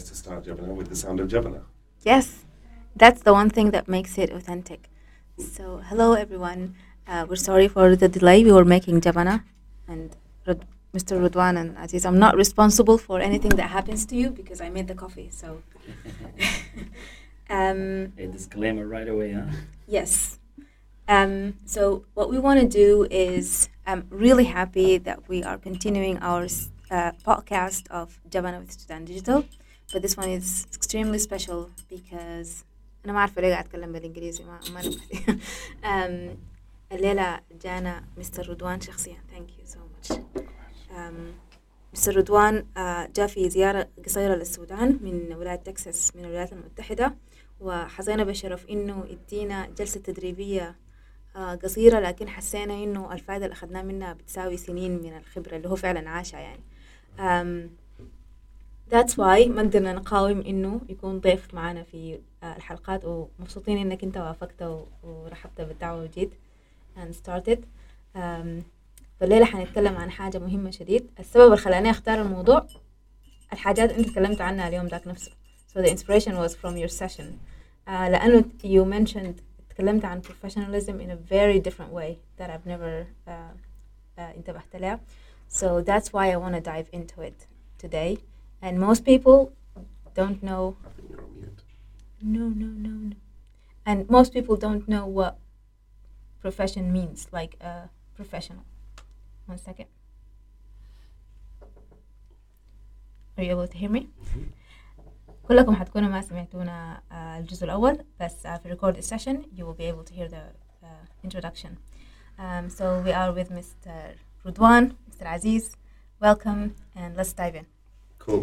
nice to start Jabana with the sound of Jabana. Yes, that's the one thing that makes it authentic. So, hello everyone. Uh, we're sorry for the delay. We were making Jabana, and Rud- Mr. Rudwan and Aziz, I'm not responsible for anything that happens to you because I made the coffee. So, um, A disclaimer right away, huh? Yes. Um, so what we want to do is I'm really happy that we are continuing our uh, podcast of Jabana with Sudan Digital, but this one is extremely special because أنا ما عارفة ليه قاعد أتكلم بالإنجليزي ما ما um, الليلة جانا مستر رضوان شخصيا. Thank you so much. um, مستر رضوان uh, جاء في زيارة قصيرة للسودان من ولاية تكساس من الولايات المتحدة وحظينا بشرف إنه يدينا جلسة تدريبية آه، قصيرة لكن حسينا إنه الفائدة اللي اخذناها منها بتساوي سنين من الخبرة اللي هو فعلا عاشها يعني. um, that's why ما قدرنا نقاوم إنه يكون ضيف معنا في آه، الحلقات ومبسوطين إنك أنت وافقت ورحبت بالدعوة وجيت and started. فالليلة حنتكلم عن حاجة مهمة شديد. السبب اللي خلاني أختار الموضوع الحاجات أنت تكلمت عنها اليوم ذاك نفسه so the inspiration was from your session. آه لأنه you mentioned تكلمت عن professionalism in a very different way that I've never uh, uh, انتبهت لها. So that's why I want to dive into it today. and most people don't know I think you're on mute. no no no no and most people don't know what profession means like a professional one second are you able to hear me كلكم حتكونوا ما سمعتونا آه، الجزء الأول بس آه، في record session you will be able to hear the uh, introduction um, so we are with Mr. Rudwan Mr. Aziz welcome and let's dive in Cool.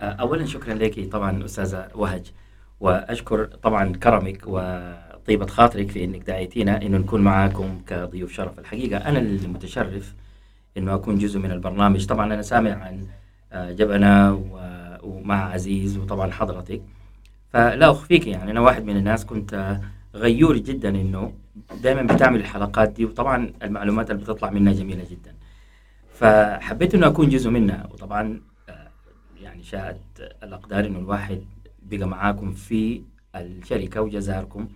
آه، اولا شكرا لك طبعا أستاذة وهج وأشكر طبعا كرمك وطيبة خاطرك في إنك دعيتينا إنه نكون معاكم كضيوف شرف. الحقيقة أنا المتشرف إنه أكون جزء من البرنامج. طبعا أنا سامع عن آه، جبنة و- ومع عزيز وطبعا حضرتك. فلا أخفيك يعني أنا واحد من الناس كنت غيور جدا إنه دائما بتعمل الحلقات دي وطبعا المعلومات اللي بتطلع منها جميلة جدا. فحبيت إنه أكون جزء منها وطبعا آه، يعني شاءت الأقدار إنه الواحد بقى معاكم في الشركة وجزاركم.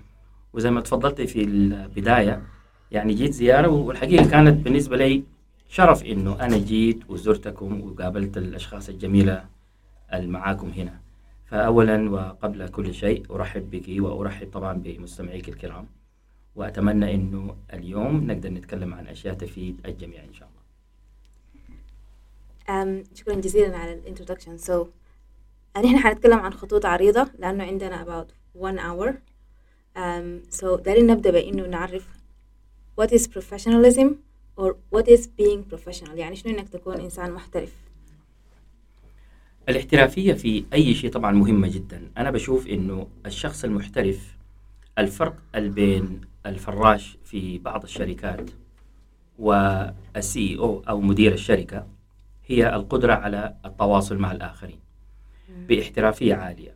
وزي ما تفضلت في البداية يعني جيت زيارة والحقيقة كانت بالنسبة لي شرف إنه أنا جيت وزرتكم وقابلت الأشخاص الجميلة اللي معاكم هنا. فاولا وقبل كل شيء أرحب بك وأرحب طبعا بمستمعيك الكرام. وأتمنى إنه اليوم نقدر نتكلم عن أشياء تفيد الجميع إن شاء الله. Um, شكرا جزيلا على الانترودكشن so نحن حنتكلم عن خطوط عريضة لأنه عندنا about one hour. um, so دارين نبدأ بإنه نعرف what is professionalism or what is being professional. يعني شنو إنك تكون إنسان محترف. الاحترافية في أي شيء طبعا مهمة جدا. أنا بشوف إنه الشخص المحترف الفرق بين الفراش في بعض الشركات والسي أو أو مدير الشركة هي القدرة على التواصل مع الآخرين باحترافية عالية.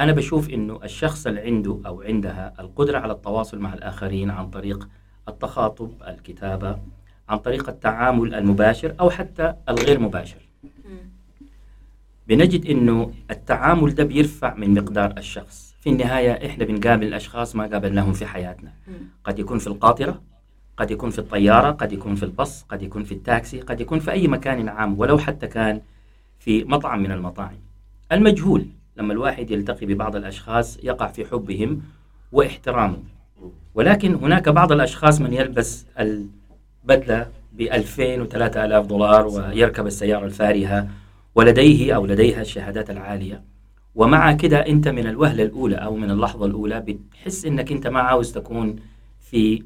أنا بشوف إنه الشخص اللي عنده أو عندها القدرة على التواصل مع الآخرين عن طريق التخاطب الكتابة عن طريق التعامل المباشر أو حتى الغير مباشر. بنجد إنه التعامل ده بيرفع من مقدار الشخص. في النهاية إحنا بنقابل أشخاص ما قابلناهم في حياتنا. قد يكون في القاطرة قد يكون في الطيارة قد يكون في الباص قد يكون في التاكسي قد يكون في أي مكان عام ولو حتى كان في مطعم من المطاعم. المجهول لما الواحد يلتقي ببعض الأشخاص يقع في حبهم واحترامهم. ولكن هناك بعض الأشخاص من يلبس البدلة ب 2000 و 3000 دولار ويركب السيارة الفارهة ولديه أو لديها الشهادات العالية. ومع كده أنت من الوهلة الأولى أو من اللحظة الأولى بتحس إنك أنت ما عاوز تكون في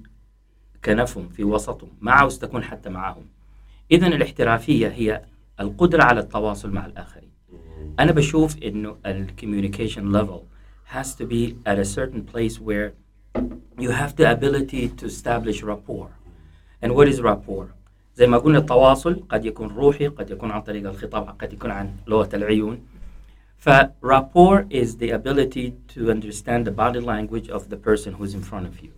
كنفهم في وسطهم ما عاوز تكون حتى معهم. اذا الاحترافية هي القدرة على التواصل مع الآخرين. أنا بشوف إنه الكوميونيكيشن level has to be at a certain place where you have the ability to establish rapport. And what is rapport? زي ما قلنا التواصل قد يكون روحي قد يكون عن طريق الخطاب قد يكون عن لغة العيون. فرابور is the ability to understand the body language of the person who's in front of you.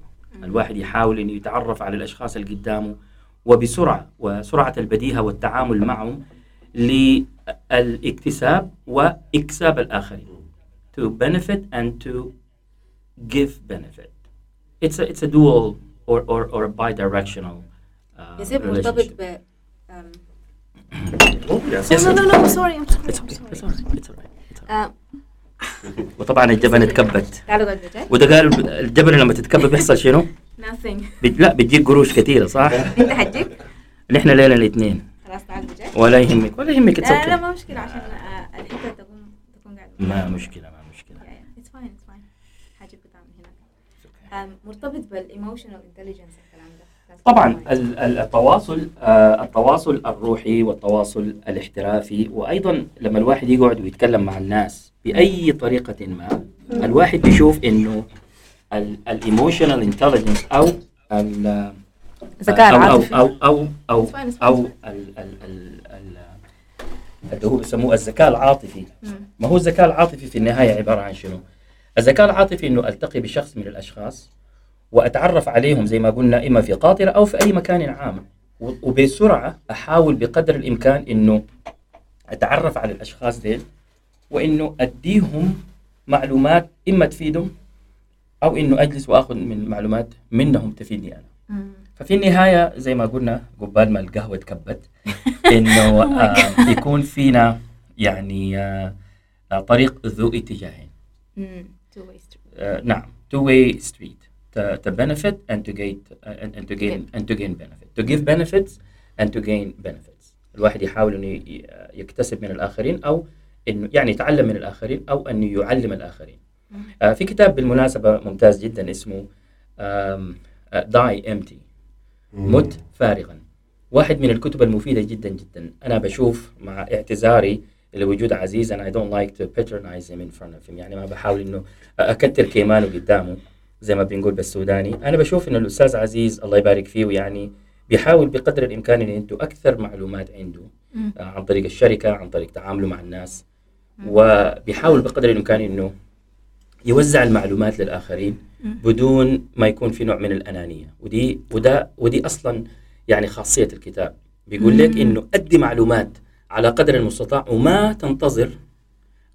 الواحد يحاول انه يتعرف على الاشخاص اللي قدامه وبسرعه وسرعه البديهه والتعامل معهم للاكتساب واكساب الاخرين to benefit and to give benefit it's a it's a dual or or or a bidirectional uh, يصير مرتبط. ب um, Oh, yes. no no no no sorry I'm sorry It's I'm okay. sorry. It's alright. It's alright. It's alright. Um, وطبعا الجبن اتكبت. وده قال الجبن لما تتكبت بيحصل شنو؟ لا بتجيك قروش كثيره صح؟ أنت حجيك؟ نحن ليلة الاثنين. خلاص تعالوا جاي ولا يهمك ولا يهمك لا لا ما مشكلة عشان آه، الحتة تكون تكون قاعدة. ما مشكلة ما مشكلة. it's fine it's fine حاجة بتعمل هناك. مرتبط بال emotional intelligence الكلام ده. طبعا التواصل آه، التواصل الروحي والتواصل الاحترافي وأيضا لما الواحد يقعد ويتكلم مع الناس بأي طريقة ما الواحد بيشوف إنه ال emotional intelligence أو ال- الذكاء العاطفي. أو أو أو أو اللي هو بيسموه الذكاء العاطفي مم. ما هو الذكاء العاطفي في النهاية عبارة عن شنو؟ الذكاء العاطفي إنه ألتقي بشخص من الأشخاص وأتعرف عليهم زي ما قلنا إما في قاطرة أو في أي مكان عام وبسرعة أحاول بقدر الإمكان إنه أتعرف على الأشخاص ديل وإنه أديهم معلومات إما تفيدهم أو إنه أجلس وآخذ من معلومات منهم تفيدني أنا. ففي النهاية زي ما قلنا قبال ما القهوة تكبت إنه آه يكون فينا يعني آه آه، طريق ذو اتجاهين. آه نعم two way street. To, to benefit and to gain uh, and, and to gain and to gain benefit. To give benefits and to gain benefits. الواحد يحاول إنه يكتسب من الآخرين أو إنه يعني يتعلم من الآخرين أو انه يعلم الآخرين. آه في كتاب بالمناسبة ممتاز جدا اسمه آم، آه، Die Empty. مت فارغا. واحد من الكتب المفيدة جدا جدا. أنا بشوف مع اعتذاري لوجود عزيز أنا I don't like to patronize him in front of him. يعني ما بحاول إنه أكتر كيمانه قدامه زي ما بنقول بالسوداني. أنا بشوف إنه الأستاذ عزيز الله يبارك فيه يعني بيحاول بقدر الإمكان إنه يدوا أكثر معلومات عنده. آه، عن طريق الشركة عن طريق تعامله مع الناس. وبيحاول بقدر الإمكان إنه يوزع المعلومات للآخرين مم. بدون ما يكون في نوع من الأنانية ودي وده ودي أصلا يعني خاصية الكتاب بيقول لك مم. إنه أدي معلومات على قدر المستطاع وما تنتظر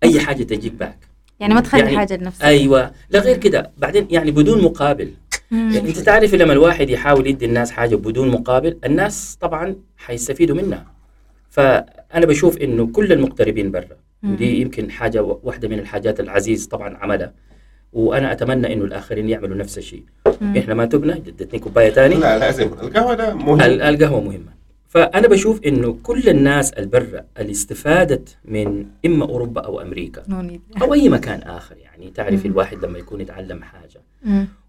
أي حاجة تجيك باك يعني ما تخلي يعني حاجة لنفسك أيوة لا غير كده بعدين يعني بدون مقابل. يعني أنت تعرف لما الواحد يحاول يدي الناس حاجة بدون مقابل الناس طبعا حيستفيدوا منها فأنا بشوف إنه كل المقتربين برا. ودي يمكن حاجة واحدة من الحاجات العزيز طبعا عملها وأنا أتمنى إنه الآخرين يعملوا نفس الشيء. إحنا ما تبنا ادتني كوباية ثاني لا لازم القهوة ده مهم القهوة مهمة فأنا بشوف إنه كل الناس البرة اللي استفادت من إما أوروبا أو أمريكا. أو أي مكان آخر يعني تعرف مم. الواحد لما يكون يتعلم حاجة.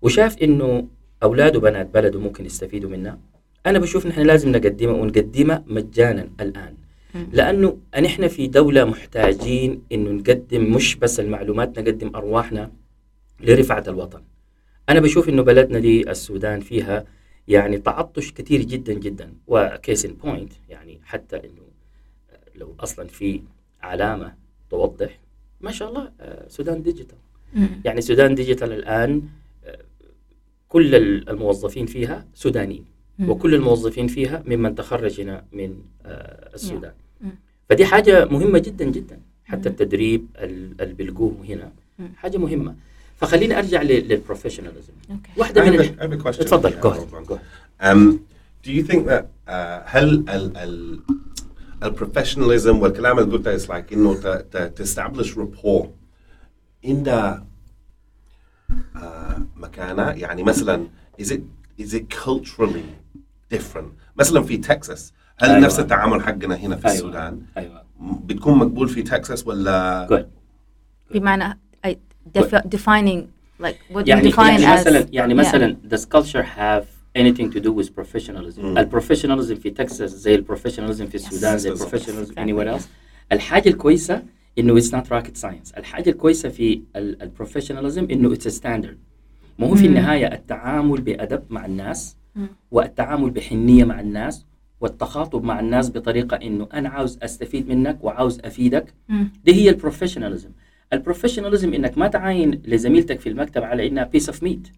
وشاف إنه أولاد وبنات بلده ممكن يستفيدوا منها أنا بشوف نحن لازم نقدمها ونقدمها مجانا الآن. لأنه نحن في دولة محتاجين إنه نقدم مش بس المعلومات نقدم أرواحنا لرفعة الوطن أنا بشوف إنه بلدنا دي السودان فيها يعني تعطش كثير جدا جدا وكيس ان بوينت يعني حتى إنه لو أصلا في علامة توضح ما شاء الله آه، Sudan Digital. يعني Sudan Digital الآن آه، كل ال- الموظفين فيها سودانيين. وكل الموظفين فيها ممن تخرج هنا من آه، السودان. فدي حاجة مهمة جدا جدا حتى. التدريب ال- اللي بيلقوه هنا مم. حاجة مهمة فخليني أرجع لل professionalism I من have, ال... a, I have a question. تفضل Yeah, go hold ahead, on. go ahead. Um, do you think that uh, هل ال ال البروفيشناليزم والكلام اللي قلته is like إنه ت, ت, to establish rapport in the uh, مكانه يعني مثلا is it is it culturally different مثلا في تكساس هل أيوة. نفس التعامل حقنا هنا في أيوة. السودان أيوه بتكون مقبول في تكساس ولا good. بمعنى I defi- defining like what you يعني define يعني as مثلا يعني Yeah. مثلا does culture have anything to do with professionalism مم. ال professionalism في تكساس زي ال professionalism في السودان زي بالضبط. ال professionalism Exactly. anywhere else الحاجة الكويسة إنه it's not rocket science الحاجة الكويسة في ال professionalism إنه it's a standard ما هو في مم. النهاية التعامل بأدب مع الناس. والتعامل بحنية مع الناس والتخاطب مع الناس بطريقة إنه أنا عاوز أستفيد منك وعاوز أفيدك مم. دي هي ال professionalism ال professionalism إنك ما تعاين لزميلتك في المكتب على إنها piece of meat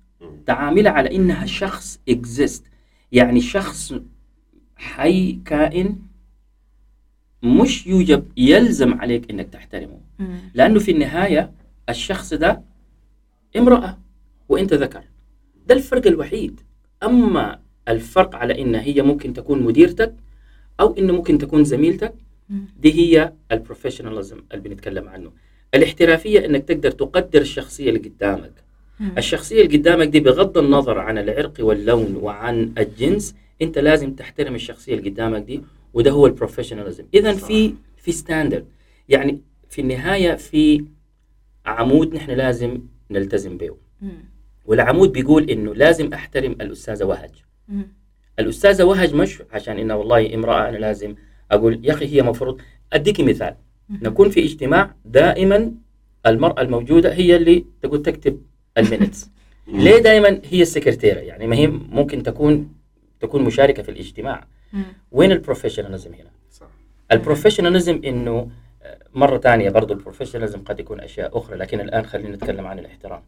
تعاملها على إنها شخص exist يعني شخص حي كائن مش يوجب يلزم عليك إنك تحترمه مم. لأنه في النهاية الشخص ده امرأة وإنت ذكر ده الفرق الوحيد أما الفرق على إن هي ممكن تكون مديرتك أو انه ممكن تكون زميلتك. دي هي ال professionalism اللي بنتكلم عنه الاحترافية إنك تقدر تقدر الشخصية اللي قدامك. الشخصية اللي قدامك دي بغض النظر عن العرق واللون وعن الجنس إنت لازم تحترم الشخصية اللي قدامك دي وده هو ال professionalism اذا. في في standard يعني في النهاية في عمود نحن لازم نلتزم به. والعمود بيقول إنه لازم أحترم الأستاذة وهج. مم. الأستاذة وهج مش عشان انها والله امرأة أنا لازم أقول يا أخي هي مفروض اديك مثال. نكون في اجتماع دائما المرأة الموجودة هي اللي تقول تكتب ال minutes ليه دائما هي السكرتيرة؟ يعني ما هي ممكن تكون تكون مشاركة في الاجتماع. مم. وين ال professionalism هنا؟ صح. ال professionalism إنه آه، مرة ثانية برضو ال professionalism قد يكون أشياء أخرى لكن الآن خلينا نتكلم عن الاحترام.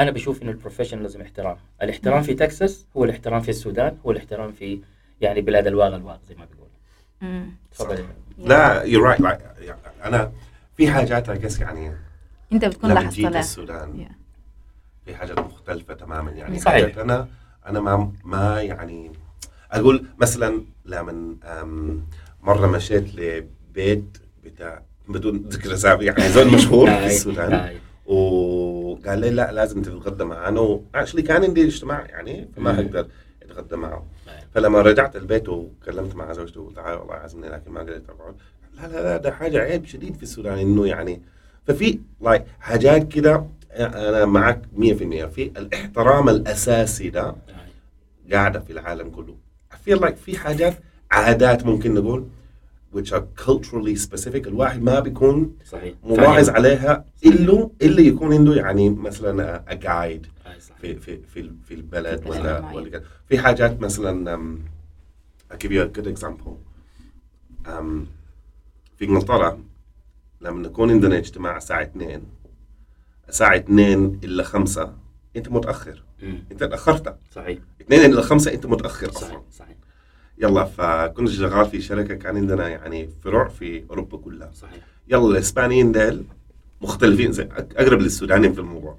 أنا بشوف إنه ال professionalism احترام الاحترام في تكساس هو الاحترام في السودان هو الاحترام في يعني بلاد الواغ الواغ زي ما بيقولوا. تفضل لا you're right like يعني أنا في حاجات guess يعني أنت بتكون لما لاحظت جيت لها السودان Yeah. في حاجات مختلفة تماما يعني صحيح. حاجات أنا أنا ما ما يعني أقول مثلا لما أم، مرة مشيت لبيت بتاع بدون ذكر أسامي يعني زول مشهور في السودان هاي. وقال لي لا لازم تتغدى معنا واكشلي كان عندي اجتماع يعني فما. أقدر أتغدى معه. فلما رجعت البيت وكلمت مع زوجته وقلت تعال والله عازمني لكن ما قدرت أقعد لا لا لا ده حاجة عيب شديد في السودان إنه يعني ففي لايك حاجات كده أنا معك 100% في الاحترام الأساسي ده. قاعدة في العالم كله feel like في حاجات عادات ممكن نقول which are culturally specific. الواحد ما بيكون صحيح. ملاحظ. عليها الا إلا يكون عنده يعني مثلا جايد صحيح. في في في في البلد ولا ولا كده. في حاجات مثلا um, I'll give you a good example. Um, في إنجلترا لما نكون عندنا اجتماع الساعة 2 الساعة 2 إلا 5 أنت متأخر. أنت تأخرت. صحيح. 2 إلا 5 أنت متأخر صحيح أصلا. صحيح. يلا فكنت شغال في شركة كان عندنا يعني فروع في أوروبا كلها صحيح يلا الإسبانيين ديل مختلفين زي أقرب للسودانيين في الموضوع.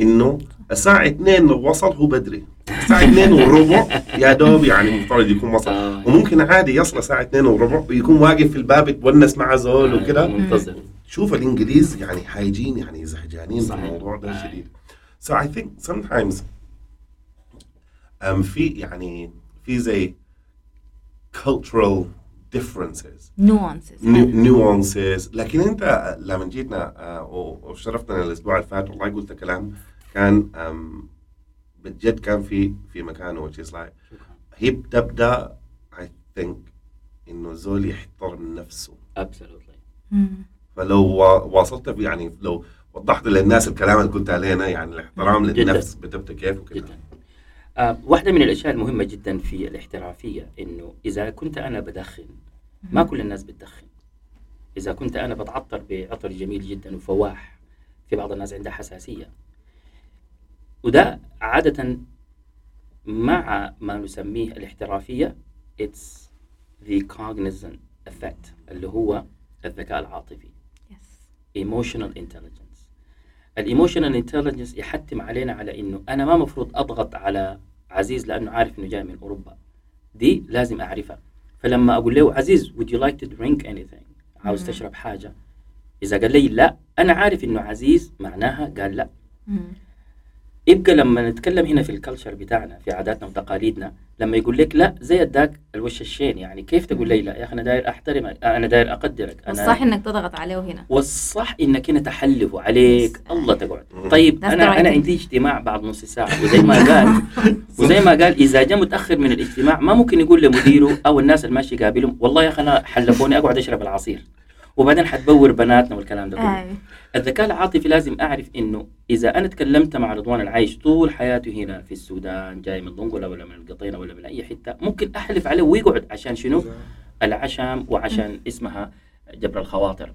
إنه الساعة 2 لو وصل هو بدري الساعة 2 وربع يا دوب يعني مفترض يكون وصل آه. وممكن عادي يصل الساعة 2 وربع ويكون واقف في الباب يتونس مع زول هاي. وكده منتظر شوف الإنجليز يعني حايجين يعني زهجانين في. الموضوع ده آه. شديد so I think sometimes um, في يعني في زي cultural differences. Nuances. Nuances. لكن أنت لما جيتنا آه، وشرفتنا الأسبوع اللي فات والله قلت كلام كان بجد كان في في مكانه which is like هي بتبدأ I think إنه زول يحترم نفسه. Absolutely. فلو وا- واصلت يعني لو وضحت للناس الكلام اللي قلت علينا يعني الاحترام. للنفس بتبدا كيف وكده. جدا. واحدة من الأشياء المهمة جدا في الاحترافية إنه إذا كنت أنا بدخن ما كل الناس بتدخن. إذا كنت أنا بتعطر بعطر جميل جدا وفواح في بعض الناس عندها حساسية. وده عادة مع ما نسميه الاحترافية it's the cognizant effect اللي هو الذكاء العاطفي. Yes. Emotional intelligence. ال emotional intelligence يحتم علينا على إنه أنا ما مفروض أضغط على عزيز لأنه عارف إنه جاي من أوروبا. دي لازم أعرفها. فلما أقول له عزيز would you like to drink anything? عاوز. تشرب حاجة. إذا قال لي لا أنا عارف إنه عزيز معناها قال لا. يبقى لما نتكلم هنا في ال culture بتاعنا في عاداتنا وتقاليدنا لما يقول لك لا زي اداك الوش الشين يعني كيف تقول لي لا يا أخي أنا داير احترمك أنا داير أقدرك أنا والصح إنك تضغط عليه هنا والصح إنك هنا تحلفه عليك. الله تقعد. طيب أنا أنا. عندي اجتماع بعد نص ساعة وزي ما قال وزي ما قال إذا جاء متأخر من الاجتماع ما ممكن يقول لمديره أو الناس اللي ماشي يقابلهم والله يا أخي أنا حلفوني أقعد أشرب العصير وبعدين حتبور بناتنا والكلام ده كله. الذكاء العاطفي لازم أعرف إنه إذا أنا تكلمت مع رضوان العايش طول حياته هنا في السودان جاي من ضنقله ولا من القطينة ولا من أي حتة ممكن أحلف عليه ويقعد عشان شنو؟ العشم وعشان اسمها جبر الخواطر.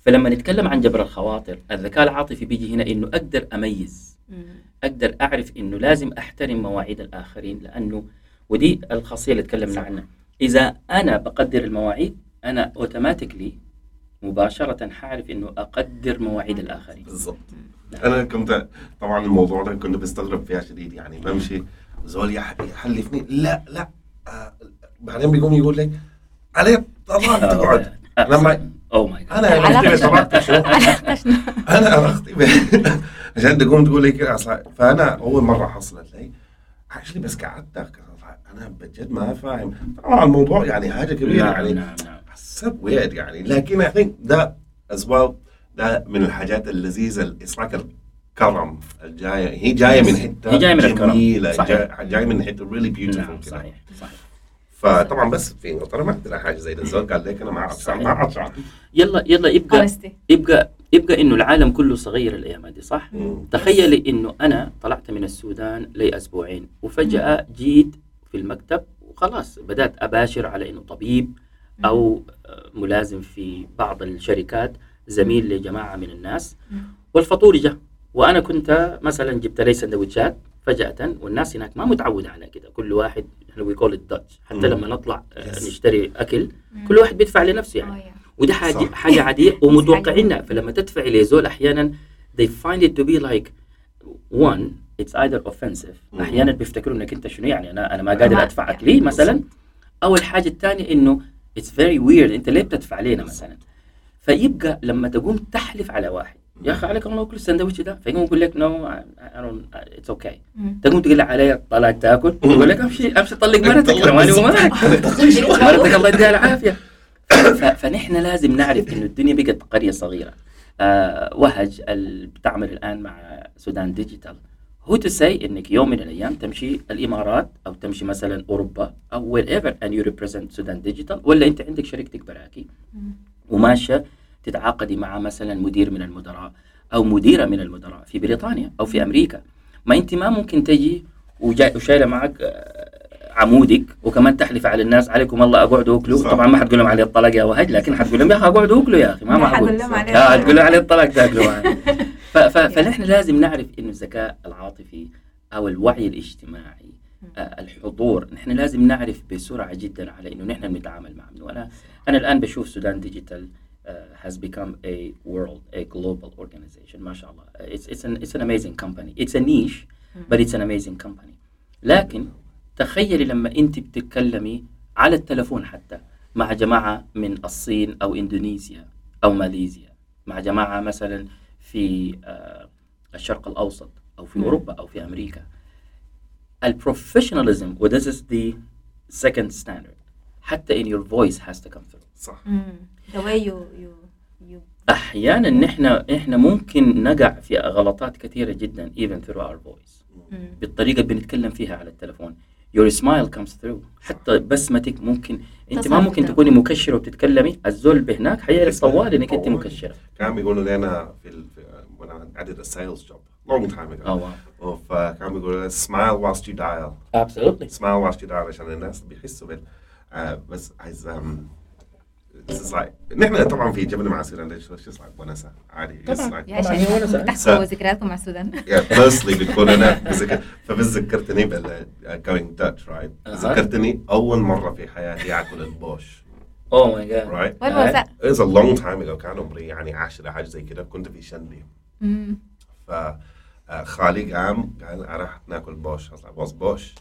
فلما نتكلم عن جبر الخواطر الذكاء العاطفي بيجي هنا إنه أقدر أميز. أقدر أعرف إنه لازم أحترم مواعيد الآخرين لأنه ودي الخاصية اللي تكلمنا. عنها إذا أنا بقدر المواعيد أنا اوتوماتيكلي مباشرة حعرف إنه أقدر مواعيد الآخرين. بالضبط. أنا كنت طبعا الموضوع ده كنت بستغرب فيها شديد يعني بمشي زول يح- يحلفني لا لا آه بعدين بيقوم يقول لي علي الطلاق تقعد. أنا ما oh my God أنا يعني؟ أنا علاقتي به- عشان تقوم تقول لي كده فأنا أول مرة حصلت لي عشان بس قعدت أنا بجد ما فاهم. طبعا الموضوع يعني حاجة كبيرة نعم يعني حسيت ويرد يعني لكن I think ده as well ده من الحاجات اللذيذة الإصرار الكرم الجاية هي جاية من حتة هي جاية من الكرم. جميلة صحيح. جاية جاية من حتة really beautiful نعم صحيح صحيح فطبعا بس في انجلترا ما عندنا حاجة زي ده الزول قال لك أنا ما صحيح. ما عطشان يلا يلا يبقى يبقى يبقى إنه العالم كله صغير الأيام دي صح؟ مم. تخيلي إنه أنا طلعت من السودان لاسبوعين وفجأة جيت في المكتب وخلاص بدأت أباشر على إنه طبيب أو آه، ملازم في بعض الشركات زميل لجماعة من الناس. والفطور جاء. وأنا كنت مثلا جبت لي سندوتشات فجأة والناس هناك ما متعودة على كده. كل واحد إحنا وي كول داتش حتى. لما نطلع آه،. نشتري أكل كل واحد بيدفع لنفسه يعني. yeah. وده حاجة. حاجة عادية ومتوقعينها. فلما تدفع لزول أحيانا they find it to be like one it's either offensive. مم. أحيانا بيفتكروا إنك أنت شنو يعني؟ أنا أنا ما قادر ما- ادفع اكلي مثلا؟ أو الحاجة الثانية إنه it's very weird. انت ليه بتدفع لنا مثلا؟ فيبقى لما تقوم تحلف على واحد يا أخي عليك الله كل السندوتش ده. فيقوم يقول لك no it's okay. تقوم تقول له علي الطلاق تاكل. يقول لك أمشي أمشي طلق مرتك. ومالك. مرتك. الله يديها العافية. فنحن لازم نعرف إنه الدنيا بقت قرية صغيرة. آه وهج اللي بتعمل الآن مع سودان ديجيتال هو تو سي إنك يوم من الأيام تمشي الإمارات أو تمشي مثلا أوروبا أو wherever and you represent سودان ديجيتال ولا أنت عندك شركتك براكي وماشية تتعاقدي مع مثلا مدير من المدراء أو مديرة من المدراء في بريطانيا أو في أمريكا. ما أنت ما ممكن تجي وشايلة معك آه، عمودك وكمان تحلف على الناس عليكم الله اقعدوا أكلوا. صح. طبعا ما حتقول لهم علي الطلاق يا وهج لكن حتقول لهم يا أخي اقعدوا اكلوا يا أخي ما حقول لهم علي لا الطلاق. لهم تاكلوا فنحن لازم نعرف إنه الذكاء العاطفي أو الوعي الاجتماعي آه، الحضور نحن لازم نعرف بسرعة جدا على إنه نحن بنتعامل مع منه أنا أنا الآن بشوف سودان ديجيتال uh, has become a world, a global organization. ما شاء الله. It's, it's, an, it's an amazing company. It's a niche, but it's an amazing company. لكن تخيلي لما أنت بتتكلمي على التلفون حتى مع جماعة من الصين أو إندونيسيا أو ماليزيا مع جماعة مثلا في آه، الشرق الأوسط أو في مم. أوروبا أو في أمريكا. ال professionalism و this is the second standard حتى in your voice has to come through. صح The way you you you أحيانا نحن إحنا ممكن نقع في غلطات كثيرة جدا even through our voice. بالطريقة اللي بنتكلم فيها على التلفون your smile comes through. حتى بسمتك ممكن أنت ما ممكن. تكوني مكشرة وبتتكلمي. الزول بهناك حيعرف طوال إنك أنت. مكشرة. كان بيقولوا لنا في ال- في- when I did a sales job. long time ago فكان بيقولوا لنا smile whilst you dial. Absolutely. smile whilst you dial عشان الناس بيحسوا بال آه، بس عايز um, this is like نحن طبعا في جبنا مع سيران ليش just like ونسة عادي طبعاً. يا هي ونسة. تحكوا ذكرياتكم مع السودان. Yeah, mostly بتكون أنا بذكر فبس ذكرتني بال uh, going Dutch right أها. ذكرتني أول مرة في حياتي أكل البوش. oh my God right When was that? it was a long time ago كان عمري يعني 10 حاجة زي كده. كنت في شندي. ف آه، خالي قام قال راح ناكل بوش. I was like what's بوش?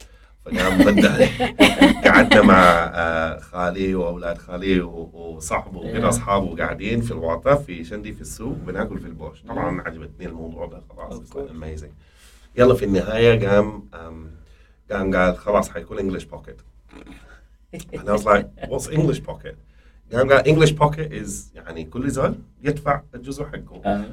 فقام بدا قعدنا مع آه، خالي وأولاد خالي وصاحبه وكده Yeah. أصحابه قاعدين في الواطه في شندي في السوق بناكل في البوش. طبعا عجبتني الموضوع ده خلاص. amazing يلا في النهاية قام قام قال خلاص حيكون English pocket and I was like what's English pocket? قام قال English pocket is يعني كل زول يدفع الجزء حقه. آه.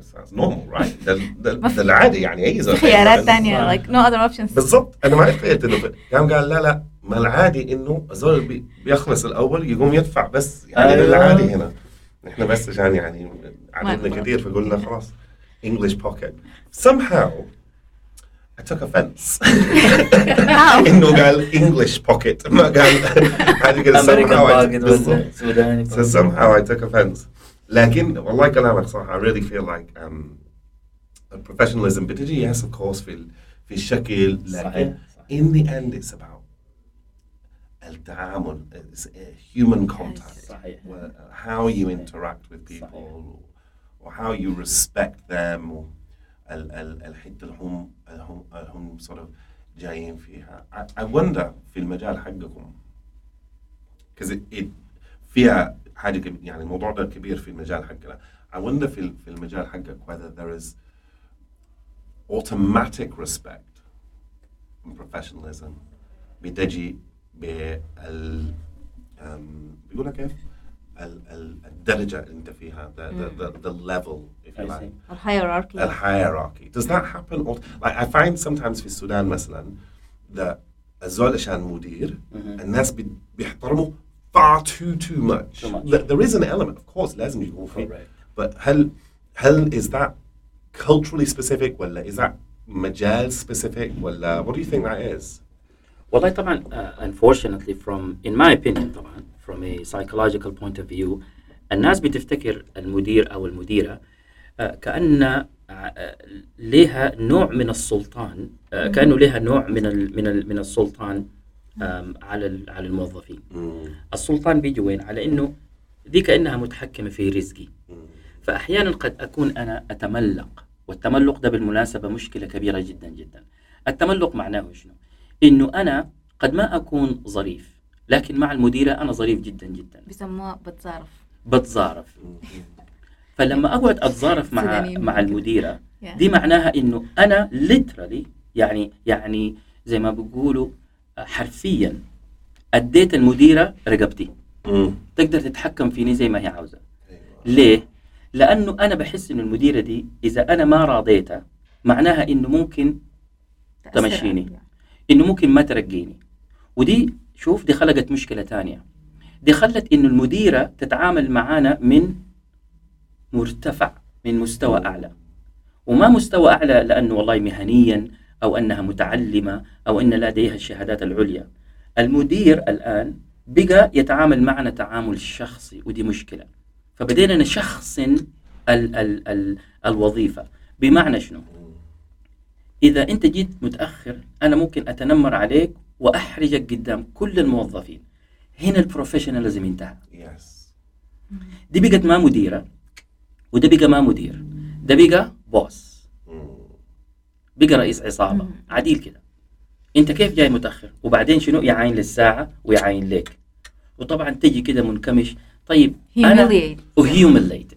Sounds normal right? ده ده, ده العادي يعني أي خيارات. ثانية like no other options. بالضبط. أنا ما تخيلت انه قام قال لا لا. ما العادي إنه الزول بي- بيخلص الأول يقوم يدفع بس يعني أيوة. ده العادي هنا. إحنا بس عشان يعني عددنا كثير فقلنا خلاص. English pocket. Somehow I took offense. إنه قال English pocket. ما قال هذه كده. Somehow I took offense. لكن والله كلامك صح I really feel like um, professionalism بتجي yes of course في ال- في الشكل لكن صحيح صحيح. in the end it's about التعامل it's a human contact صحيح Well, how you interact with people or how you respect them و ال ال الحته اللي هم هم هم sort of جايين فيها I, I wonder في المجال حقكم because it, it فيها حاجة كب- يعني الموضوع ده كبير في المجال حقنا. I wonder في في المجال حقك whether there is automatic respect and professionalism بتجي بال um, بيقولها كيف؟ ال ال الدرجة اللي أنت فيها the, the, the, the level if you like. الهيراركي hierarchy. Does that happen all, like I find sometimes في السودان مثلا that الزول عشان مدير الناس بي- بيحترموا far too too much. Too much. Th- there is an element of course لازم يكون فيه Correct. but هل هل is that culturally specific ولا is that مجال specific ولا what do you think that is? والله طبعا uh, unfortunately from in my opinion طبعا from a psychological point of view الناس بتفتكر المدير او المديره uh, كان uh, لها نوع من السلطان uh, كانه لها نوع من ال من ال من السلطان um, على ال- على الموظفين. السلطان بيجي وين؟ على إنه ذي كانها متحكمة في رزقي. فأحيانا قد أكون أنا أتملق والتملق ده بالمناسبة مشكلة كبيرة جدا جدا. التملق معناه شنو؟ إنه أنا قد ما أكون ظريف لكن مع المديرة أنا ظريف جدا جدا. بيسموها بتصارف بتظارف فلما أقعد اتظارف مع مع. المديرة. دي معناها إنه أنا literally يعني يعني زي ما بيقولوا حرفيا أديت المديرة رقبتي تقدر تتحكم فيني زي ما هي عاوزة ليه؟ لأنه أنا بحس إنه المديرة دي إذا أنا ما راضيتها معناها إنه ممكن تمشيني. عليها. إنه ممكن ما ترقيني ودي شوف دي خلقت مشكلة تانية دي خلت إنه المديرة تتعامل معانا من مرتفع من مستوى أعلى وما مستوى أعلى لأنه والله مهنيا أو أنها متعلمة أو أن لديها الشهادات العليا. المدير الآن بقى يتعامل معنا تعامل شخصي ودي مشكلة. فبدينا نشخصن ال ال ال الوظيفة. بمعنى شنو؟ إذا أنت جيت متأخر أنا ممكن أتنمر عليك وأحرجك قدام كل الموظفين. هنا البروفيشناليزم انتهى Yes. دي بقت ما مديرة وده بقى ما مدير. ده بقى بوس بقى رئيس عصابة. مم. عديل كده. أنت كيف جاي متأخر؟ وبعدين شنو؟ يعاين للساعه ويعاين لك وطبعا تجي كده منكمش. طيب أنا وهيوميليت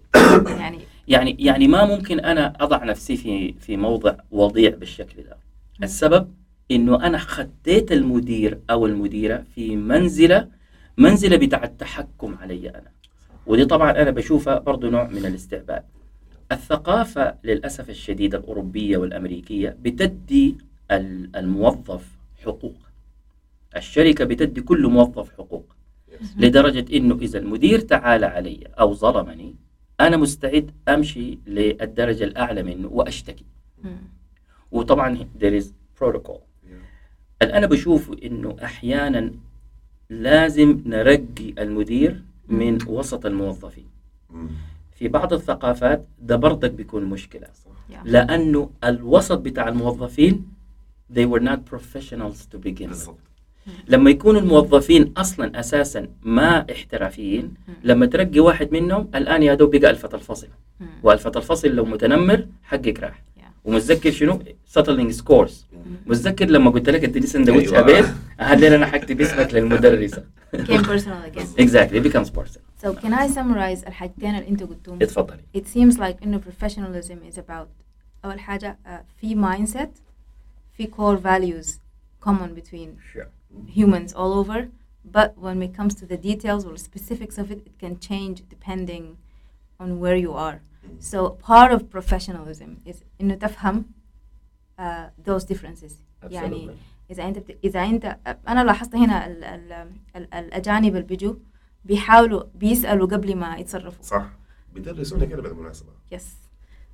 يعني يعني يعني ما ممكن أنا أضع نفسي في في موضع وضيع بالشكل ده. السبب إنه أنا خديت المدير أو المديرة في منزلة منزلة بتاع التحكم علي أنا. ودي طبعا أنا بشوفها برضو نوع من الاستعباد. الثقافة للأسف الشديد الأوروبية والأمريكية بتدي ال- الموظف حقوق. الشركة بتدي كل موظف حقوق. لدرجة إنه إذا المدير تعالى علي أو ظلمني أنا مستعد أمشي للدرجة الأعلى منه وأشتكي. مم. وطبعا there is protocol. أنا بشوف إنه أحيانا لازم نرقي المدير من وسط الموظفين. في بعض الثقافات ده برضك بيكون مشكلة Yeah. لأنه الوسط بتاع الموظفين they were not professionals to begin with. لما يكونوا الموظفين أصلا أساسا ما احترافيين لما ترقي واحد منهم الآن يا دوب بقى الفه الفصل مم. والفه الفصل لو متنمر حقك راح. ومتذكر شنو settling scores متذكر لما قلت لك اديني سندوتش. ابيض هل أنا حكتب اسمك للمدرسه came personal again exactly it becomes personal so can I summarize الحاجتين اللي انت قلتهم اتفضلي it seems like انه professionalism is about اول حاجة uh, في mindset في core values common between sure. humans all over but when it comes to the details or specifics of it it can change depending on where you are so part of professionalism is إنه تفهم uh, those differences. يعني Absolutely. إذا أنت بت... إذا أنت أنا لاحظت هنا ال... ال... ال... الأجانب اللي بيجوا بيحاولوا بيسألوا قبل ما يتصرفوا. صح. بيدرسونا كده بالمناسبة yes.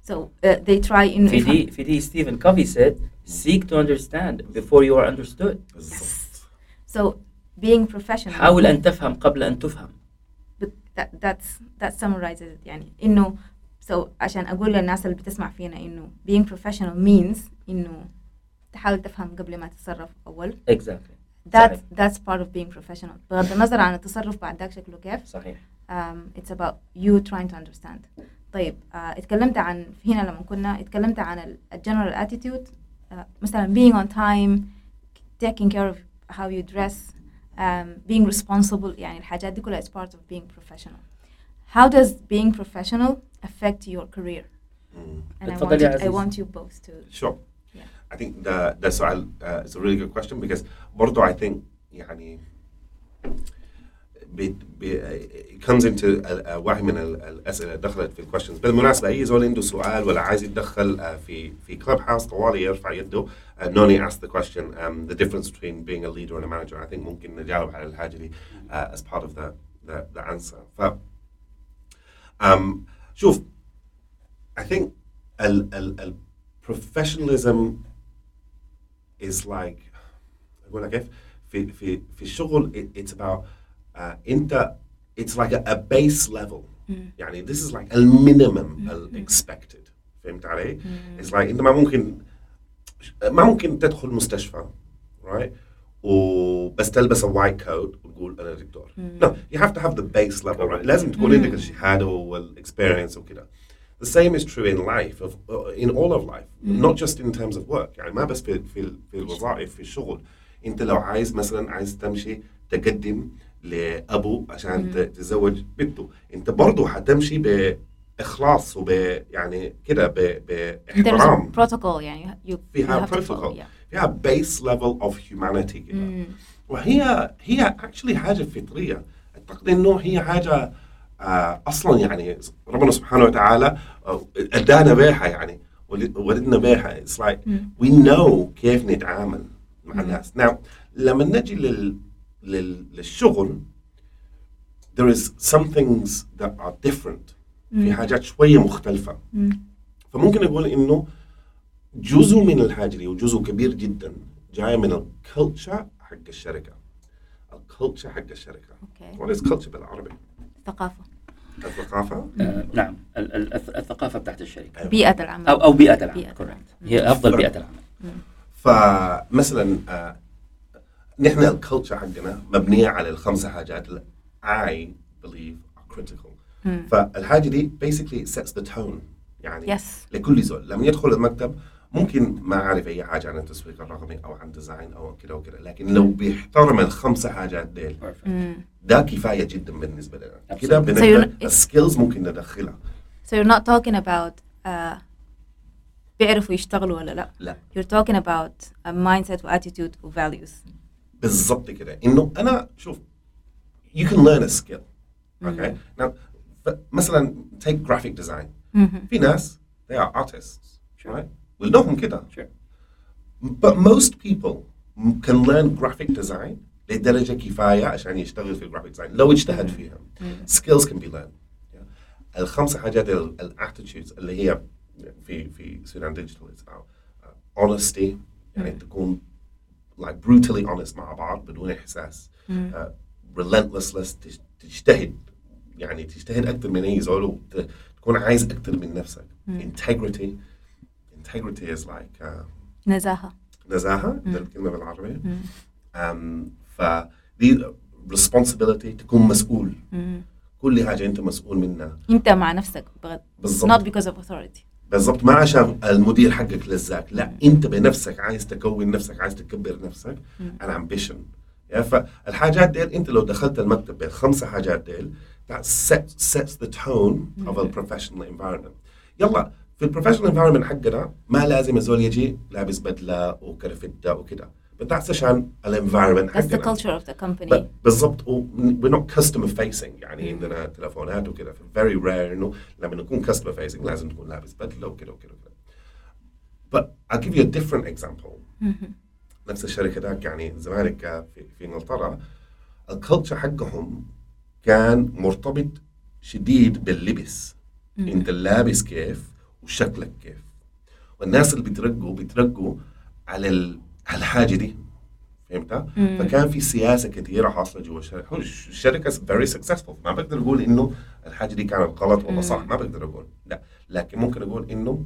So uh, they try انه في يفهم- دي في دي ستيفن كوفي said seek to understand before you are understood. بالضبط so being professional حاول أن تفهم قبل أن تفهم. But that that's that summarizes it. يعني إنه so عشان اقول للناس اللي بتسمع فينا انه being professional means انه تحاول تفهم قبل ما تتصرف اول exactly that's صحيح. that's part of being professional بغض النظر عن التصرف بعد ذاك شكله كيف صحيح um, it's about you trying to understand طيب uh, اتكلمت عن هنا لما كنا اتكلمت عن ال ال- general attitude uh, مثلا being on time taking care of how you dress um, being responsible يعني الحاجات دي كلها is part of being professional how does being professional affect your career Mm. and I اتفضل want, يا you, I عزيز. want you both to Sure. Yeah. I think the the سؤال uh, is a really good question because برضو I think يعني بي بي it comes into ال- uh, واحد من ال- الاسئله اللي دخلت في الكويشنز بالمناسبه اي زول عنده سؤال ولا عايز يتدخل uh, في في كلب هاوس طوالي يرفع يده uh, Noni asked the question um, the difference between being a leader and a manager I think ممكن نجاوب على الحاجه دي uh, as part of the the, the answer ف um, شوف I think ال ال ال professionalism is like اقول لك كيف في في في الشغل it, it's about uh, انت it's like a, a base level يعني this is like a minimum ال expected فهمت علي؟ it's like انت ما ممكن ما ممكن تدخل مستشفى right وبس تلبس ال white coat وتقول أنا دكتور no you have to have the base level right لازم تكون عندك الشهادة وال experience وكذا The same is true in life, of, uh, in all of life, not just in terms of work. يعني ما بس في في في الوظائف في الشغل. أنت لو عايز مثلا عايز تمشي تقدم لأبو عشان ت- تتزوج بنته، أنت برضه حتمشي بإخلاص وب يعني كده ب- there's a بإحترام. protocol يعني you, you فيها have to follow protocol. yeah. فيها base level of humanity كده. وهي هي actually حاجة فطرية. أعتقد إنه هي حاجة آه أصلا يعني ربنا سبحانه وتعالى آه، أدانا بيها يعني. ولد- ولدنا بيها. It's like we know كيف نتعامل مع الناس. Now لما نجي لل, لل للشغل there is some things that are different. في حاجات شوية مختلفة. فممكن نقول إنه جزء من الحاجة دي وجزء كبير جدا جاي من ال culture حق الشركة. ال culture حق الشركة. Okay. What is culture بالعربي؟ ثقافة الثقافة؟ آه، نعم. ال- ال- الث- الثقافة بتاعت الشركة. بيئة العمل. أو أو بيئة العمل بيئة correct. هي أفضل بيئة العمل. فمثلا آه نحن ال culture حقنا مبنية على الخمسة حاجات اللي I believe are critical. فالحاجه دي basically sets the tone. يعني Yes. لكل زول. لما يدخل المكتب ممكن ما عارف أي حاجة عن التسويق الرقمي أو عن design أو كده وكده لكن لو بيحترم الخمسه حاجات ديل Perfect. ده كفاية جدا بالنسبة لنا. كده So بنقدر ال skills ممكن ندخلها. So you're not talking about uh, بيعرفوا يشتغلوا ولا لا. لا. You're talking about a mindset و attitude و values. بالضبط كده. إنه أنا شوف you can learn a skill. okay. Now مثلا take graphic design. في ناس they are artists. Sure. right ولهم كده Sure. but most people can learn graphic design. لدرجة كفاية عشان يشتغل في ال graphic design لو اجتهد فيها skills can be learned yeah. الخمسة حاجات ال attitudes اللي هي في في Sudan Digital it's about uh, honesty يعني تكون like brutally honest مع بعض بدون إحساس uh, relentlessness تج- تجتهد. يعني تجتهد أكثر من أي زول وت- تكون عايز أكثر من نفسك. Integrity integrity is like uh, نزاهة. نزاهة ده الكلمة بالعربي um, فدي responsibility تكون مسؤول. كل حاجة أنت مسؤول منها. أنت مع نفسك بغض بالضبط. not because of authority. بالضبط. ما عشان المدير حقك لزاك لا أنت بنفسك عايز تكون نفسك عايز تكبر نفسك. an ambition. يعني فالحاجات ديل أنت لو دخلت المكتب بالخمسه حاجات ديل that sets, sets the tone of a professional environment. يلا في ال professional environment حقنا ما لازم الزول يجي لابس بدلة وكرفتة وكده. That's عشان ال environment that's the حقنا. culture of the company. بالضبط و we're not customer facing. يعني عندنا تلفونات وكده. Very rare إنه لما نكون customer facing لازم تكون لابس بدلة وكده وكده وكده. But I'll give you a different example. نفس الشركة ذاك يعني الزمالك في في إنجلترا. ال culture حقهم كان مرتبط شديد باللبس. إنت لابس كيف وشكلك كيف. والناس اللي بيترقوا بيترقوا على ال- على الحاجة دي. فهمت؟ فكان في سياسة كثيره حاصلة جوا الشركة. الشركة very successful ما بقدر أقول إنه الحاجة دي كانت غلط ولا صح. ما بقدر أقول. لا. لكن ممكن أقول إنه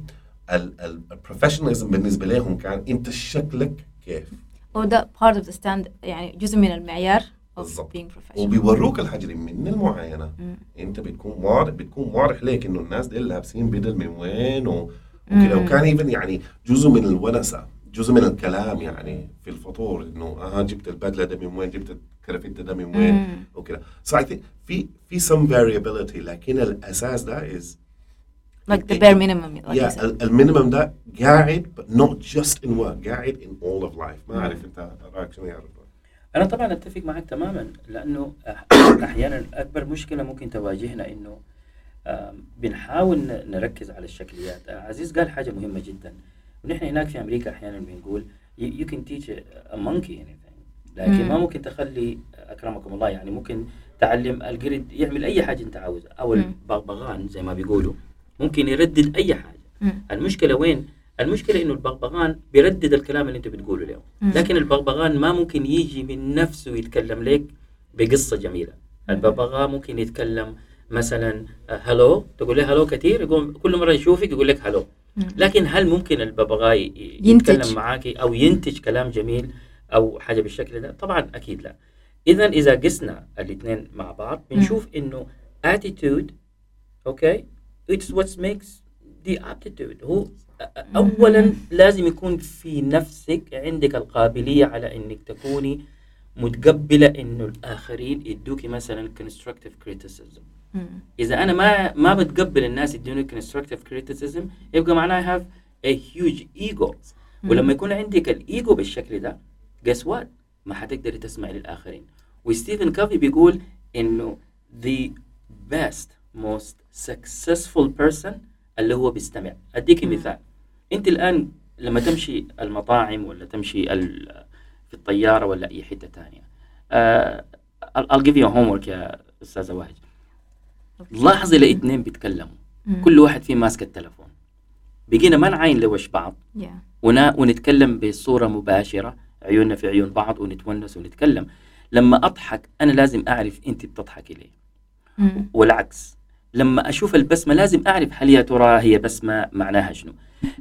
ال professionalism بالنسبة لهم كان أنت شكلك كيف. وده of the stand يعني جزء من المعيار. Professional. وبيوروك الحاجة دي من المعاينة. مم. انت بتكون واضح بتكون واضح ليك إنه الناس دي لابسين بدل من وين و- وكده. وكان even يعني جزء من الونسة جزء من الكلام يعني في الفطور إنه آه جبت البدلة ده من وين جبت الكرافيت ده من وين. وكده. So I think في في some variability لكن الأساس ده is like the bare minimum like yeah المينيمم ده قاعد but not just in work قاعد in all of life. ما أعرف أنت رأيك شنو رضوان أنا طبعا أتفق معك تماما لأنه أحيانا أكبر مشكلة ممكن تواجهنا إنه بنحاول نركز على الشكليات عزيز قال حاجة مهمة جدا ونحن هناك في أمريكا أحيانا بنقول you, can teach a, monkey anything لكن. ما ممكن تخلي أكرمكم الله يعني ممكن تعلم القرد يعمل أي حاجة أنت عاوزها أو. البغبغان زي ما بيقولوا ممكن يردد أي حاجة. المشكلة وين المشكلة إنه البغبغان بيردد الكلام اللي أنت بتقوله له. لكن البغبغان ما ممكن يجي من نفسه يتكلم لك بقصة جميلة. الببغاء ممكن يتكلم مثلا آه، هلو؟ تقول له هلو كثير؟ يقول كل مرة يشوفك يقول لك هلو. لكن هل ممكن الببغاء. يتكلم معاك أو ينتج كلام جميل أو حاجة بالشكل ده؟ طبعا أكيد لا. اذا إذا قسنا الاثنين مع بعض بنشوف إنه attitude okay it's what makes the aptitude. هو اولا لازم يكون في نفسك عندك القابلية على إنك تكوني متقبلة إنه الآخرين يدوكي مثلا constructive criticism. مم. إذا أنا ما ما بتقبل الناس يدوني constructive criticism يبقى معناه I have a huge ego. ولما يكون عندك الايجو بالشكل ده guess what ما حتقدري تسمعي للآخرين. وستيفن كافي بيقول إنه the best most successful person اللي هو بيستمع. أديكي. مثال. أنت الآن لما تمشي المطاعم ولا تمشي في الطيارة ولا أي حتة ثانية uh, I'll give you a homework يا أستاذة وهج لاحظي الاثنين بيتكلموا. كل واحد فيه ماسك التلفون. بقينا ما نعاين لوش بعض. Yeah. ونا ونتكلم بصورة مباشرة عيوننا في عيون بعض ونتونس ونتكلم. لما أضحك أنا لازم أعرف أنت بتضحكي ليه. والعكس لما أشوف البسمة لازم أعرف هل يا ترى هي بسمة معناها شنو.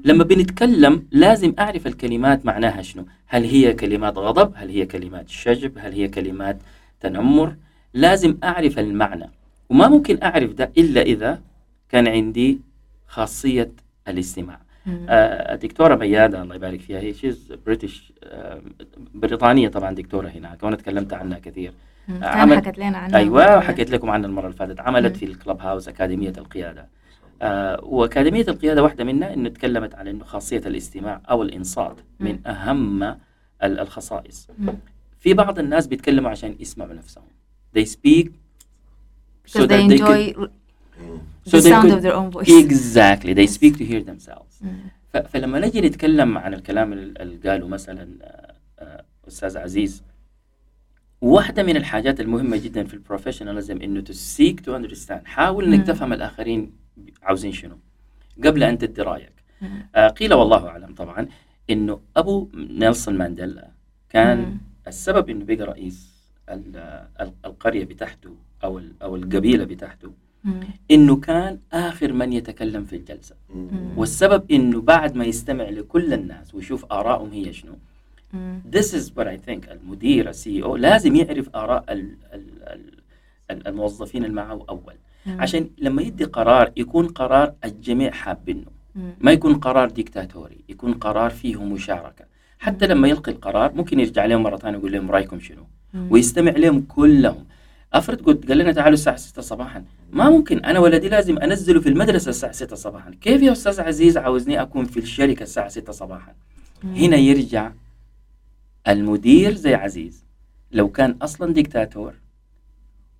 لما بنتكلم لازم أعرف الكلمات معناها شنو؟ هل هي كلمات غضب؟ هل هي كلمات شجب؟ هل هي كلمات تنمر؟ لازم أعرف المعنى. وما ممكن أعرف ده إلا إذا كان عندي خاصية الاستماع. آه، الدكتورة ميادة الله يبارك فيها هي she's British بريطانية طبعا دكتورة هناك وأنا تكلمت عنها كثير. مم. عمل- حكت لنا عنها أيوه حكيت لكم عنها المرة اللي فاتت. عملت مم. في ال Clubhouse أكاديمية القيادة. آه وأكاديمية القيادة واحدة منها انه تكلمت على إنه خاصية الاستماع أو الإنصات. من أهم ال- الخصائص. في بعض الناس بيتكلموا عشان يسمعوا نفسهم they speak they that they enjoy could- the so they sound could- of their own voice exactly they speak to hear themselves. ف- فلما نجي نتكلم عن الكلام ال- اللي قاله مثلا آه، آه، أستاذ عزيز واحدة من الحاجات المهمة جدا في البروفيشناليزم إنه to seek to understand حاول إنك. تفهم الآخرين عاوزين شنو قبل أن تدي رأيك مم. آه، قيل والله أعلم طبعا إنه أبو نيلسون مانديلا كان مم. السبب إنه بقى رئيس ال- ال- القرية بتاعته أو ال- أو القبيلة بتاعته مم. إنه كان آخر من يتكلم في الجلسة والسبب إنه بعد ما يستمع لكل الناس ويشوف آرائهم هي شنو مم. This is what I think المدير السي أو لازم يعرف آراء ال ال ال ال- الموظفين اللي معه أول مم. عشان لما يدي قرار يكون قرار الجميع حابينه. ما يكون قرار ديكتاتوري يكون قرار فيه مشاركة. حتى لما يلقي القرار ممكن يرجع لهم مرة ثانية يقول لهم رأيكم شنو؟ مم. ويستمع لهم كلهم. افرض قلت قال لنا تعالوا الساعة 6 صباحا. ما ممكن. أنا ولدي لازم أنزله في المدرسة الساعة 6 صباحا. كيف يا أستاذ عزيز عاوزني أكون في الشركة الساعة 6 صباحا؟ مم. هنا يرجع المدير زي عزيز. لو كان أصلا ديكتاتور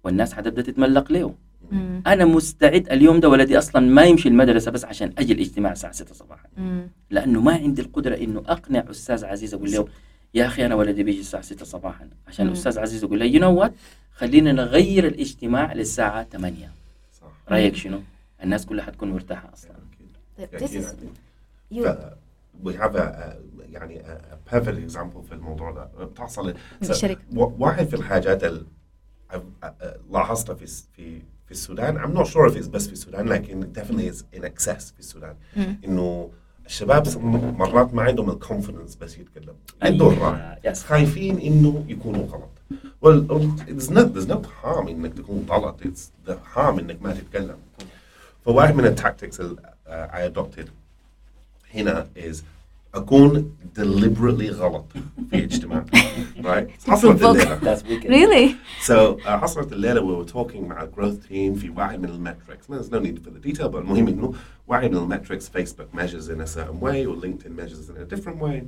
والناس حتبدا تتملق له. مم. أنا مستعد اليوم ده ولدي أصلا ما يمشي المدرسة بس عشان أجي الاجتماع الساعة 6 صباحا. مم. لأنه ما عندي القدرة إنه أقنع أستاذ عزيز أقول له يا أخي أنا ولدي بيجي الساعة 6 صباحا. عشان مم. أستاذ عزيز يقول لي you know what خلينا نغير الاجتماع للساعة 8 صح. رأيك شنو؟ الناس كلها حتكون مرتاحة أصلا. طيب we have a, a يعني a, perfect example في الموضوع ده. بتحصل واحد في الحاجات اللي لاحظتها في في في السودان. I'm not sure if it's بس في السودان لكن definitely is in excess في السودان. إنه الشباب مرات ما عندهم الكونفدنس بس يتكلموا. يدوا الراي يس. خايفين إنه يكونوا غلط. Well there's no there's no harm إنك تكون غلط. It's the harm إنك ما تتكلم. فواحد من ال tactics اللي uh, I adopted هنا is أكون deliberately غلط في اجتماع right حصلت. الليلة. Really? So uh, حصلت الليلة we were talking مع ال growth team في واحد من ال metrics there's no need for the detail but المهم إنه واحد من ال metrics Facebook measures in a certain way or LinkedIn measures in a different way.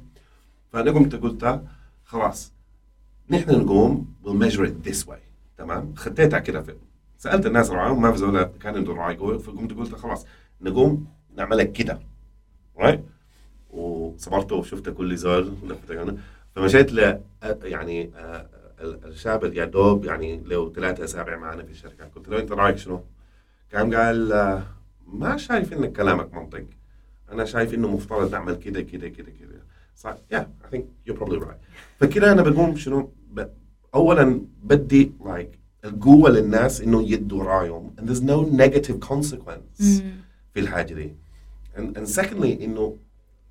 فأنا قمت قلت خلاص نحن نقوم we'll measure it this way. تمام؟ خطيتها كده في سألت الناس رايهم ما في زول كان عنده راي قوي فقمت قلت خلاص نقوم نعملها كده. Right وصبرت وشفت كل أنا. فمشيت ل يعني آه، ال- الشاب اللي يا دوب يعني له ثلاثة أسابيع معنا في الشركة. قلت له انت رايك شنو؟ قام قال آه، ما شايف انك كلامك منطق. أنا شايف إنه مفترض نعمل كده كده كده كده. صح yeah I think you're probably right فكده أنا بقوم شنو؟ ب... اولا بدي لايك القوة للناس إنه يدوا رأيهم. And there's no negative consequence في الحاجة دي. And, and secondly إنه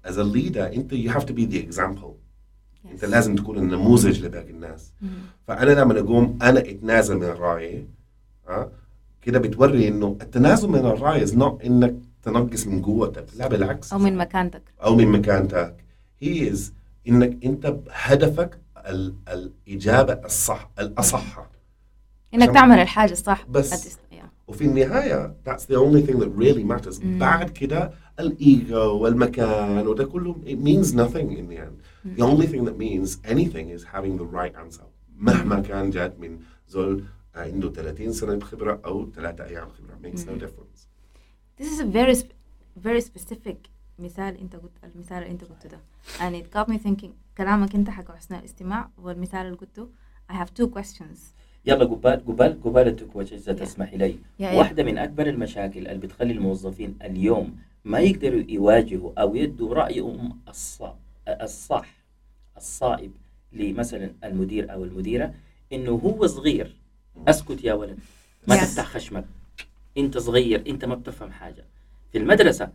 as a leader انت you have to be the example. انت لازم تكون النموذج لباقي الناس. فأنا لما اقوم أنا اتنازل من رايي ها كده بتوري إنه التنازل من الراي is not إنك تنقص من قوتك لا بالعكس. أو من مكانتك. أو من مكانتك. هي از إنك أنت هدفك ال- الإجابة الصح الأصح. إنك تعمل الحاجة الصح. بس. at this- yeah. وفي النهايه that's the only thing that really matters بعد كده الايجو والمكان وده كله it means nothing in the end the only thing that means anything is having the right answer مهما كان جات من زول عنده 30 سنه خبره او ثلاثة ايام خبره makes no difference This is a very sp- very specific مثال انت قلت المثال اللي انت قلته ده and it got me thinking كلامك انت حق حسن الاستماع والمثال اللي قلته I have two questions يلا قبال قبال قبال التكوش إذا. تسمحي لي. واحدة من أكبر المشاكل اللي بتخلي الموظفين اليوم ما يقدروا يواجهوا أو يدوا رأيهم الصح الصح الصائب لمثلا المدير أو المديرة إنه هو صغير. أسكت يا ولد. ما. تفتح خشمك. أنت صغير. أنت ما بتفهم حاجة. في المدرسة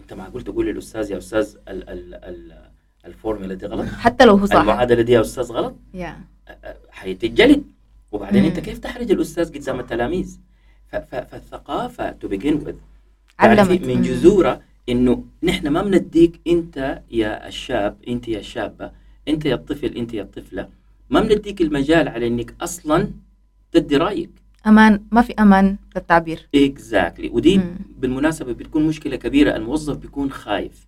أنت معقول تقول للأستاذ يا أستاذ ال ال ال الفورمولا دي غلط؟ حتى لو هو صح. المعادلة دي يا أستاذ غلط؟ Yeah. حيتجلد. وبعدين مم. انت كيف تحرج الأستاذ قدام التلاميذ؟ فالثقافة to begin with علمت. من مم. جذورها إنه نحن ما بنديك أنت يا الشاب أنت يا الشابة أنت يا الطفل أنت يا الطفلة. ما بنديك المجال على إنك أصلا تدي رأيك. أمان. ما في أمان للتعبير. اكزاكتلي ودي مم. بالمناسبة بتكون مشكلة كبيرة. الموظف بيكون خايف.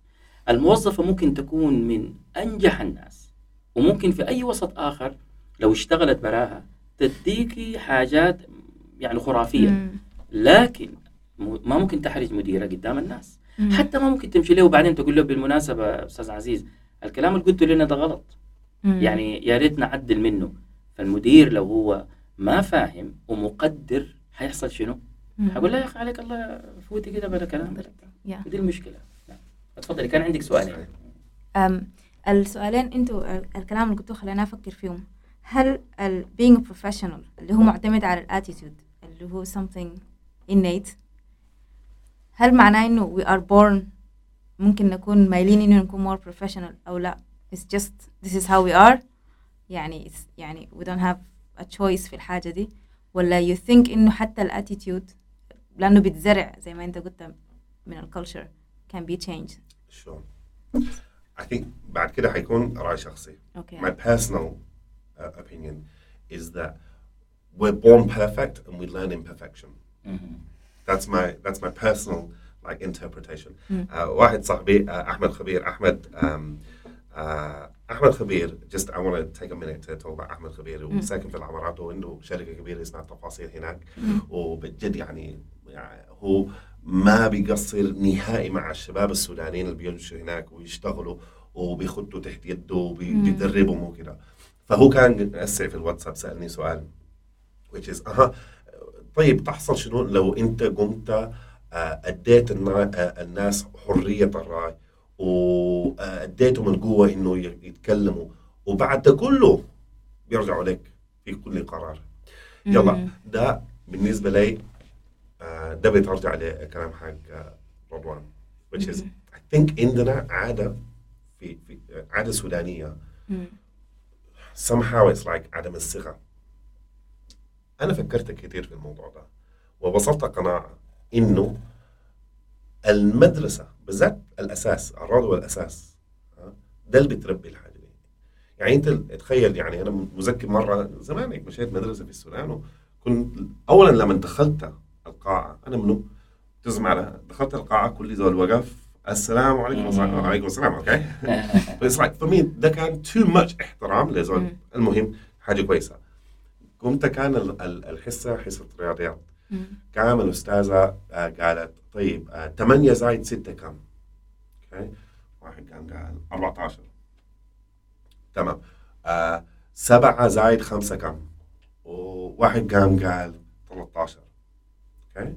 الموظفة ممكن تكون من أنجح الناس. وممكن في أي وسط آخر لو اشتغلت براها تديكي حاجات يعني خرافية مم. لكن ما ممكن تحرج مديرة قدام الناس مم. حتى ما ممكن تمشي له وبعدين تقول له بالمناسبة أستاذ عزيز الكلام اللي قلته لنا ده غلط مم. يعني يا ريت نعدل منه فالمدير لو هو ما فاهم ومقدر حيحصل شنو؟ حقول له يا أخي عليك الله فوتي كده بلا كلام. ودي المشكلة. اتفضلي كان عندك سؤالين أم السؤالين أنتوا ال- الكلام اللي قلتوه خلينا أفكر فيهم هل ال being a professional اللي هو معتمد على ال attitude اللي هو something innate هل معناه إنه we are born ممكن نكون مايلين إنه نكون more professional أو لا؟ It's just this is how we are. يعني it's يعني we don't have a choice في الحاجة دي. ولا you think إنه حتى ال attitude لأنه بيتزرع زي ما أنت قلت من ال culture can be changed. شلون I think بعد كده حيكون رأي شخصي. Okay. My personal uh, opinion is that we're born perfect and we learn imperfection مهم. that's my that's my personal like interpretation Mm. uh, واحد صاحبي uh, احمد خبير احمد um, uh, احمد خبير just I want to take a minute to talk about احمد خبير Mm. وساكن في العمارات وعنده شركه كبيره اسمها تفاصيل هناك وبجد يعني, يعني هو ما بيقصر نهائي مع الشباب السودانيين اللي بيجوا هناك ويشتغلوا وبيخطوا تحت يده وبيدربهم وكده فهو كان اسع في الواتساب سألني سؤال which is أها طيب تحصل شنو لو أنت قمت آه، أديت آه، الناس حرية الرأي واديتهم القوة إنه يتكلموا وبعد ده كله بيرجعوا لك في كل قرار يلا. ده بالنسبة لي آه، ده بترجع لكلام حق آه، رضوان which is I think عندنا عادة في سودانية مم. Somehow it's like عدم الثقة أنا فكرت كثير في الموضوع ده ووصلت قناعة إنه المدرسة بالذات الأساس الروضة والأساس ده اللي بتربي الحاجة دي. يعني أنت تخيل يعني أنا مذكر مرة زمان مشيت مدرسة في السودان وكنت أولا لما دخلت القاعة أنا منو؟ تسمع دخلت القاعة كل زول وقف السلام عليكم السلام عليكم السلام okay بس like for me ده كان too much احترام لزول. المهم حاجة كويسة. قمت كان ال- ال- الحصة حصة رياضيات. قام الأستاذة آه، قالت طيب 8 زائد 6 كم؟ okay واحد قام قال 14 تمام. آه، سبعة زائد خمسة كم؟ وواحد قام قال 13 okay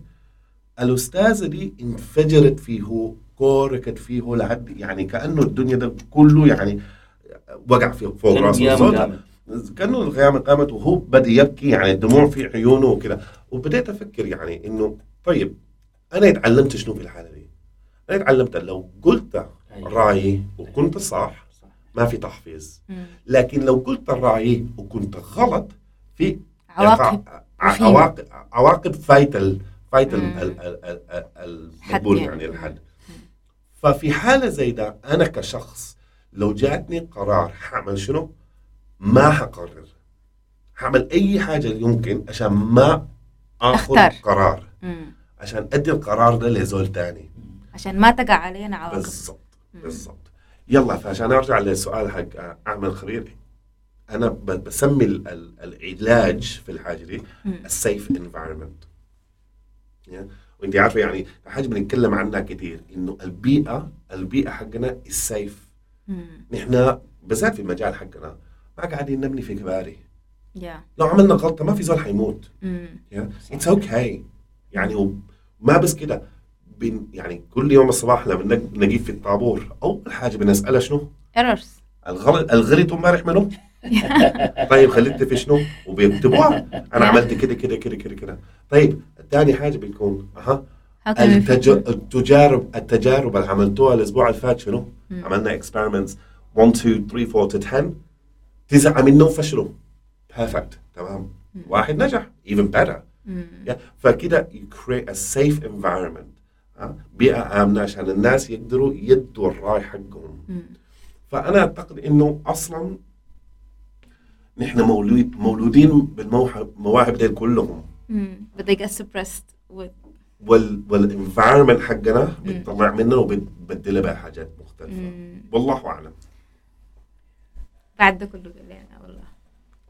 الأستاذة دي انفجرت فيه كوركت فيه لحد يعني كأنه الدنيا ده كله يعني وقع في فوق راسه. كأنه القيامة قامت وهو بدأ يبكي يعني الدموع في عيونه وكذا وبدأت أفكر يعني إنه طيب أنا اتعلمت شنو في الحالة دي؟ أنا اتعلمت لو قلت أيوة. رأيي وكنت صح صح. ما في تحفيز. لكن لو قلت رأيي وكنت غلط في عواقب. عواقب عواقب فايت ال فايت المقبول يعني. يعني الحد ففي حالة زي ده أنا كشخص لو جاتني قرار حعمل شنو؟ ما حقرر حعمل أي حاجة يمكن عشان ما آخذ أختار. قرار. مم. عشان أدي القرار ده لزول تاني. عشان ما تقع علينا عواقب بالضبط بالضبط. يلا فعشان أرجع للسؤال حق آه، أعمل خبير أنا بسمي ال- ال- العلاج في الحاجة دي. ال safe environment وانت عارفة يعني حاجة بنتكلم عنها كثير إنه البيئة البيئة حقنا ال safe. نحن بالذات في المجال حقنا ما قاعدين نبني في كباري يا لو عملنا غلطة ما في زول حيموت. It's okay يعني وما بس كده بن يعني كل يوم الصباح لما نقيف في الطابور أول حاجة بنسألها شنو؟ errors الغلط الغلط امبارح منو؟ طيب خليت في شنو؟ وبيكتبوها أنا عملت كده كده كده كده كده طيب ثاني حاجة بتكون أها؟ التج... التجارب التجارب اللي عملتوها الأسبوع اللي فات شنو؟ مم. عملنا experiments. 1 2 3 4 to 10 تسعه منهم فشلوا. Perfect تمام؟ واحد نجح. Even better. Yeah. فكده you create a safe environment. ها؟ بيئة آمنة عشان الناس يقدروا يدوا الرأي حقهم. مم. فأنا أعتقد إنه أصلا نحن مولود مولودين بالمواهب مواهب دي كلهم. مم. but they get suppressed with وال وال environment حقنا بتطلع منه وبتبدلها بحاجات مختلفة مم. والله أعلم بعد ده كله قال لي أنا والله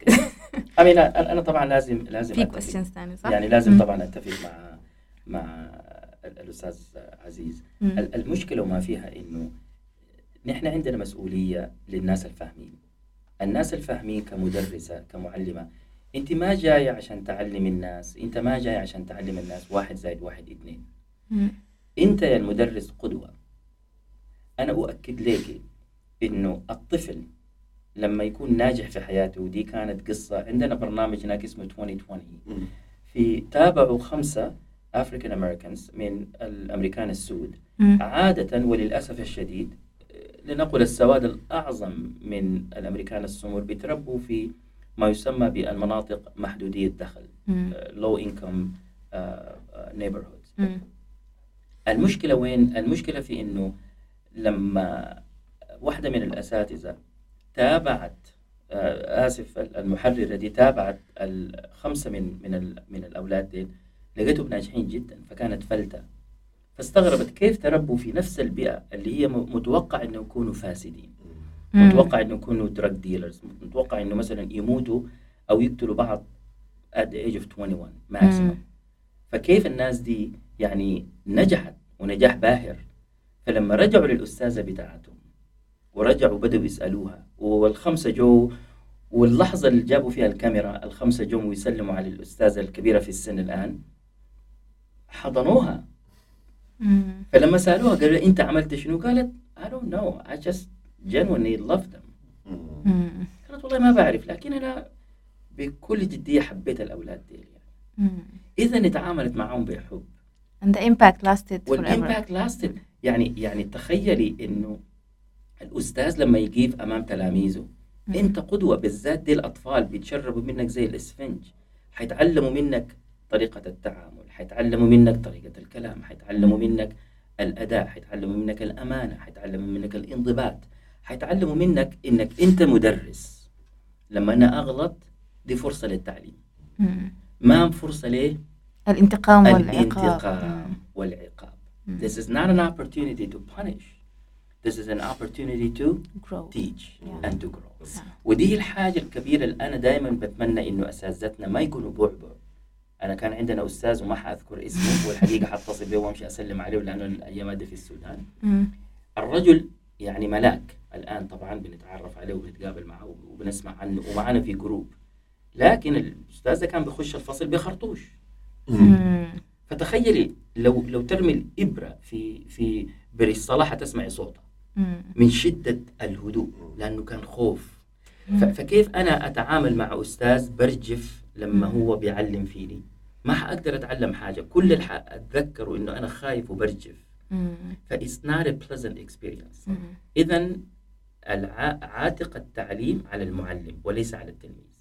أمين أنا أنا طبعا لازم لازم في أتفق. questions ثاني صح؟ يعني لازم مم. طبعا أتفق مع مع ال- الأستاذ عزيز مم. ال- المشكلة وما فيها إنه نحن عندنا مسؤولية للناس الفاهمين الناس الفاهمين كمدرسة كمعلمة انت ما جاية عشان تعلم الناس انت ما جاي عشان تعلم الناس واحد زائد واحد اثنين. انت يا المدرس قدوة أنا أؤكد لك انه الطفل لما يكون ناجح في حياته ودي كانت قصة عندنا برنامج هناك اسمه 2020 مم. في تابعوا خمسة African Americans من الأمريكان السود. عادة وللأسف الشديد لنقل السواد الأعظم من الأمريكان السمر بيتربوا في ما يسمى بالمناطق محدودية الدخل مم. low income آه، neighborhoods مم. المشكلة وين؟ المشكلة في إنه لما واحدة من الأساتذة تابعت آه، آسف المحررة دي تابعت الخمسة من من من الأولاد دي لقيتهم ناجحين جدا فكانت فلتة فاستغربت كيف تربوا في نفس البيئة اللي هي متوقع إنه يكونوا فاسدين. متوقع إنه يكونوا دراج ديلرز متوقع إنه مثلا يموتوا أو يقتلوا بعض at the age of 21 maximum. فكيف الناس دي يعني نجحت ونجاح باهر فلما رجعوا للأستاذة بتاعتهم ورجعوا بدأوا يسألوها والخمسة جو واللحظة اللي جابوا فيها الكاميرا الخمسة جو ويسلموا على الأستاذة الكبيرة في السن الآن حضنوها مم. فلما سألوها قالوا أنت عملت شنو؟ قالت I don't know I just genuinely love them. مم. قالت والله ما بعرف لكن أنا بكل جدية حبيت الأولاد دي يعني. مم. إذا تعاملت معهم بحب and the impact lasted forever وال impact lasted يعني يعني تخيلي إنه الأستاذ لما يقيف أمام تلاميذه أنت قدوة بالذات دي الاطفال بيتشربوا منك زي الإسفنج حيتعلموا منك طريقة التعامل حيتعلموا منك طريقة الكلام حيتعلموا منك الأداء حيتعلموا منك الأمانة حيتعلموا منك الانضباط حيتعلموا منك إنك أنت مدرس لما أنا أغلط دي فرصة للتعليم مم. ما فرصة ليه الانتقام والعقاب الانتقام والعقاب This is not an opportunity to punish. This is an opportunity to grow teach Yeah. and to grow. ودي الحاجة الكبيرة اللي أنا دائما بتمنى إنه أساتذتنا ما يكونوا بعبع. أنا كان عندنا أستاذ وما حأذكر اسمه والحقيقة حتصل به وأمشي أسلم عليه لأنه الأيام دي في السودان. مم. الرجل يعني ملاك الآن طبعا بنتعرف عليه وبنتقابل معه وبنسمع عنه ومعنا في جروب. لكن الأستاذ ده كان بيخش الفصل بخرطوش. فتخيلي لو لو ترمي الإبرة في في بريستالة حتسمعي صوتها. مم. من شدة الهدوء لأنه كان خوف فكيف أنا أتعامل مع أستاذ برجف لما. هو بيعلم فيني ما حأقدر أتعلم حاجة كل اللي أتذكره إنه أنا خايف وبرجف مم. ف it's not a pleasant عاتق التعليم على المعلم وليس على التلميذ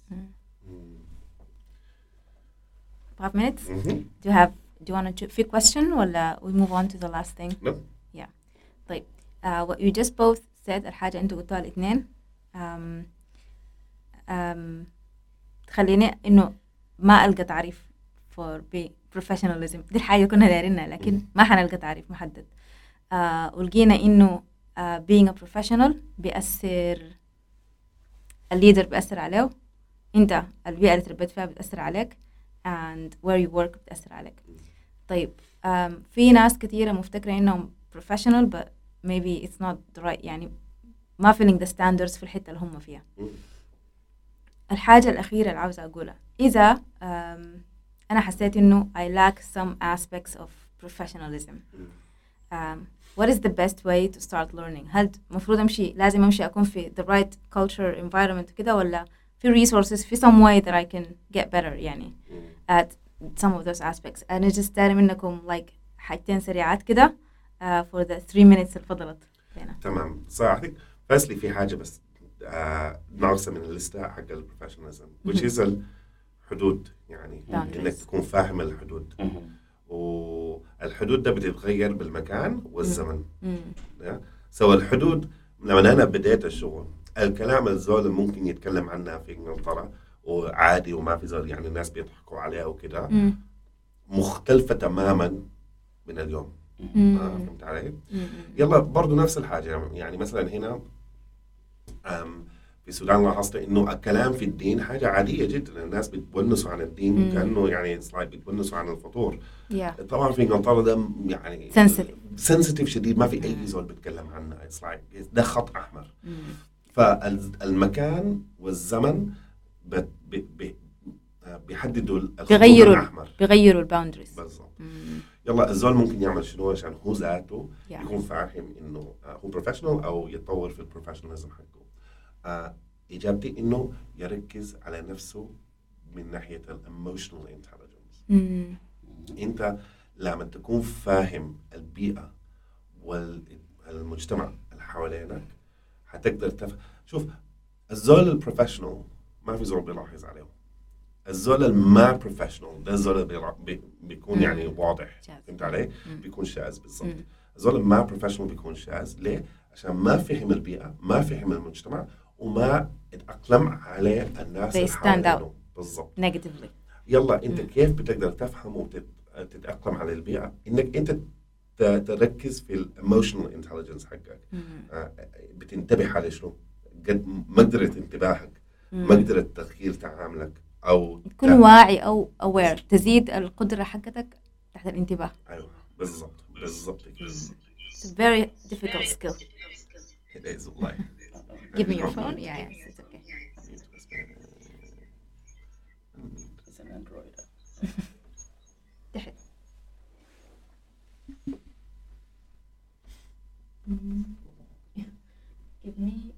Five minutes? Mhm. Do you have do you want to في question ولا we move on to the last thing? No. Yeah. طيب uh, what you just both said الحاجة أنتوا قلتوها الاثنين um, um, تخليني إنه ما ألقى تعريف for be professionalism دي الحاجة كنا دايرينها لكن ما حنلقى تعريف محدد uh, ولقينا إنه being a professional بيأثر الليدر بيأثر عليه أنت البيئة اللي تربيت فيها بتأثر عليك and where you work بتأثر عليك طيب um, في ناس كثيرة مفتكرة إنهم professional but maybe it's not the right يعني ما feeling the standards في الحتة اللي هم فيها. الحاجة الأخيرة اللي عاوزة أقولها إذا um, أنا حسيت إنه I lack some aspects of professionalism um, what is the best way to start learning? هل المفروض أمشي لازم أمشي أكون في the right culture environment كده ولا في resources في some way that I can get better يعني at some of those aspects. أنا just دايرة منكم like حاجتين سريعات كده uh, for the three minutes اللي فضلت تمام. صراحتك فاسلي في حاجة بس آه ناقصة من الليستة حق ال professionalism which is الحدود يعني. إنك تكون فاهم الحدود. والحدود ده بتتغير بالمكان والزمن مم. so الحدود لما أنا بديت الشغل الكلام الزول ممكن يتكلم عنها في إنجلترا وعادي وما في زول يعني الناس بيضحكوا عليها وكده. مختلفة تماما من اليوم. آه فهمت علي؟ يلا برضو نفس الحاجة يعني مثلا هنا في السودان لاحظت إنه الكلام في الدين حاجة عادية جدا. الناس بتونسوا عن الدين مم. كأنه يعني بتونسوا عن الفطور. Yeah. طبعا في إنجلترا ده يعني. sensitive شديد. ما في أي زول بيتكلم عنه. ده خط أحمر. مم. فالمكان والزمن بيحددوا بيغيروا الأحمر. بيغيروا ال boundaries بالضبط. يلا الزول ممكن يعمل شنو عشان هو ذاته Yeah. يكون فاهم إنه آه، هو professional أو يتطور في ال professionalism حقه. اجابتي إنه يركز على نفسه من ناحية ال emotional intelligence أنت لما تكون فاهم البيئة والمجتمع اللي حوالينك حتقدر تف... شوف الزول ال professional ما في زول بيلاحظ عليه الزول الما professional ده الزول اللي بي... بيكون. يعني واضح. فهمت علي؟ بيكون شاذ بالضبط. الزول الما professional بيكون شاذ ليه؟ عشان ما فهم البيئة ما فهم المجتمع وما أتأقلم عليه الناس they اللي stand حوالينه. بالضبط. Negatively. يلا أنت. كيف بتقدر تفهم وتتاقلم على البيئة؟ إنك أنت تركز في ال emotional intelligence حقك. آه، بتنتبه على شنو؟ قد مقدرة انتباهك. مقدرة تغيير تعاملك أو تكون واعي أو aware. تزيد القدرة حقتك تحت الانتباه. أيوه. بالضبط. بالضبط. It's a very difficult skill. It is. والله. Give me your phone? yeah yes it's okay. It's an Android. تحت give me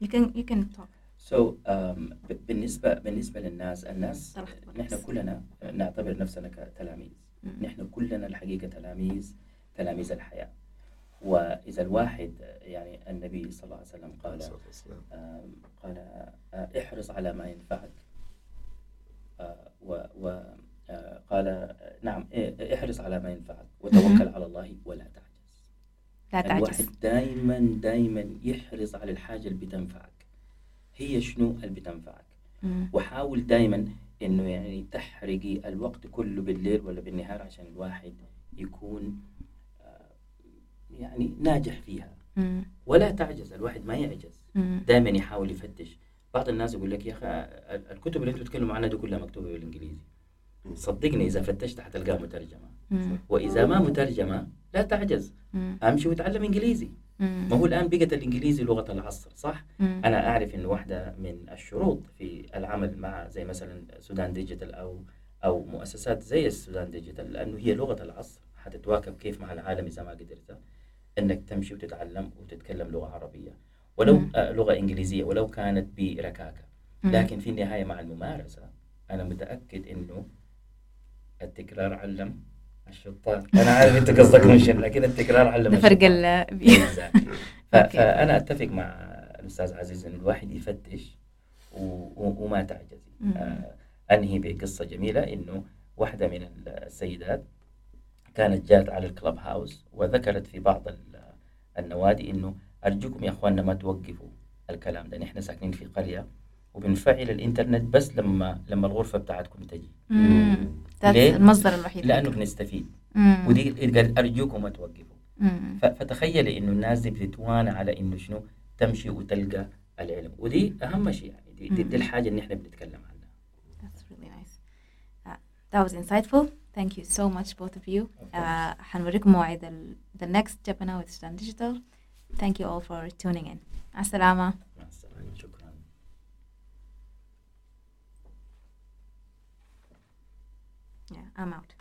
you can you can talk. So, um, بالنسبة بالنسبة للناس الناس نحن. كلنا نعتبر نفسنا كتلاميذ. نحن كلنا الحقيقة تلاميذ. تلاميذ الحياة. وإذا الواحد يعني النبي صلى الله عليه وسلم قال قال آه، احرص على ما ينفعك. آه، و و آه، قال نعم إيه، احرص على ما ينفعك. وتوكل على الله ولا تعجز. لا تعجز. الواحد دائما دائما يحرص على الحاجة اللي بتنفعك. هي شنو اللي بتنفعك. وحاول دائما إنه يعني تحرقي الوقت كله بالليل ولا بالنهار عشان الواحد يكون يعني ناجح فيها. ولا تعجز الواحد ما يعجز. دائما يحاول يفتش بعض الناس يقول لك يا أخي ال- الكتب اللي أنتم تتكلموا عنها دي كلها مكتوبة بالإنجليزي صدقني إذا فتشت حتلقاها مترجمة. وإذا ما مترجمة لا تعجز. أمشي وتعلم إنجليزي. ما هو الآن بقت الإنجليزي لغة العصر صح. أنا أعرف انه واحدة من الشروط في العمل مع زي مثلا سودان ديجيتال أو أو مؤسسات زي السودان ديجيتال لأنه هي لغة العصر حتتواكب كيف مع العالم إذا ما قدرت إنك تمشي وتتعلم وتتكلم لغة عربية ولو مم. آه لغة إنجليزية ولو كانت بركاكة مم. لكن في النهاية مع الممارسة أنا متأكد إنه التكرار علم الشطار أنا عارف أنت قصدك مش لكن التكرار علم ده فرق الشطار. ال Exactly. ف- أوكي. فأنا أتفق مع الأستاذ عزيز إن الواحد يفتش و... و... وما تعجزي مم. آه أنهي بقصة جميلة إنه واحدة من السيدات كانت جات على الكلب هاوس وذكرت في بعض ال- النوادي إنه أرجوكم يا أخواننا ما توقفوا الكلام ده نحن ساكنين في قرية وبنفعل الإنترنت بس لما لما الغرفة بتاعتكم تجي ليه؟ المصدر الوحيد لأنه بنستفيد. ودي قال أرجوكم ما توقفوا فتخيلي إنه الناس دي بتتوانى على إنه شنو تمشي وتلقى العلم ودي أهم شيء يعني دي, دي, دي. الحاجة اللي إحنا بنتكلم عنها That's really nice. Uh, that was insightful. Thank you so much, both of you. Of course. Uh, حنوريكم موعد ال- the next Japan with Sudan Digital. Thank you all for tuning in. مع السلامة. مع السلامه شكرا Yeah, I'm out.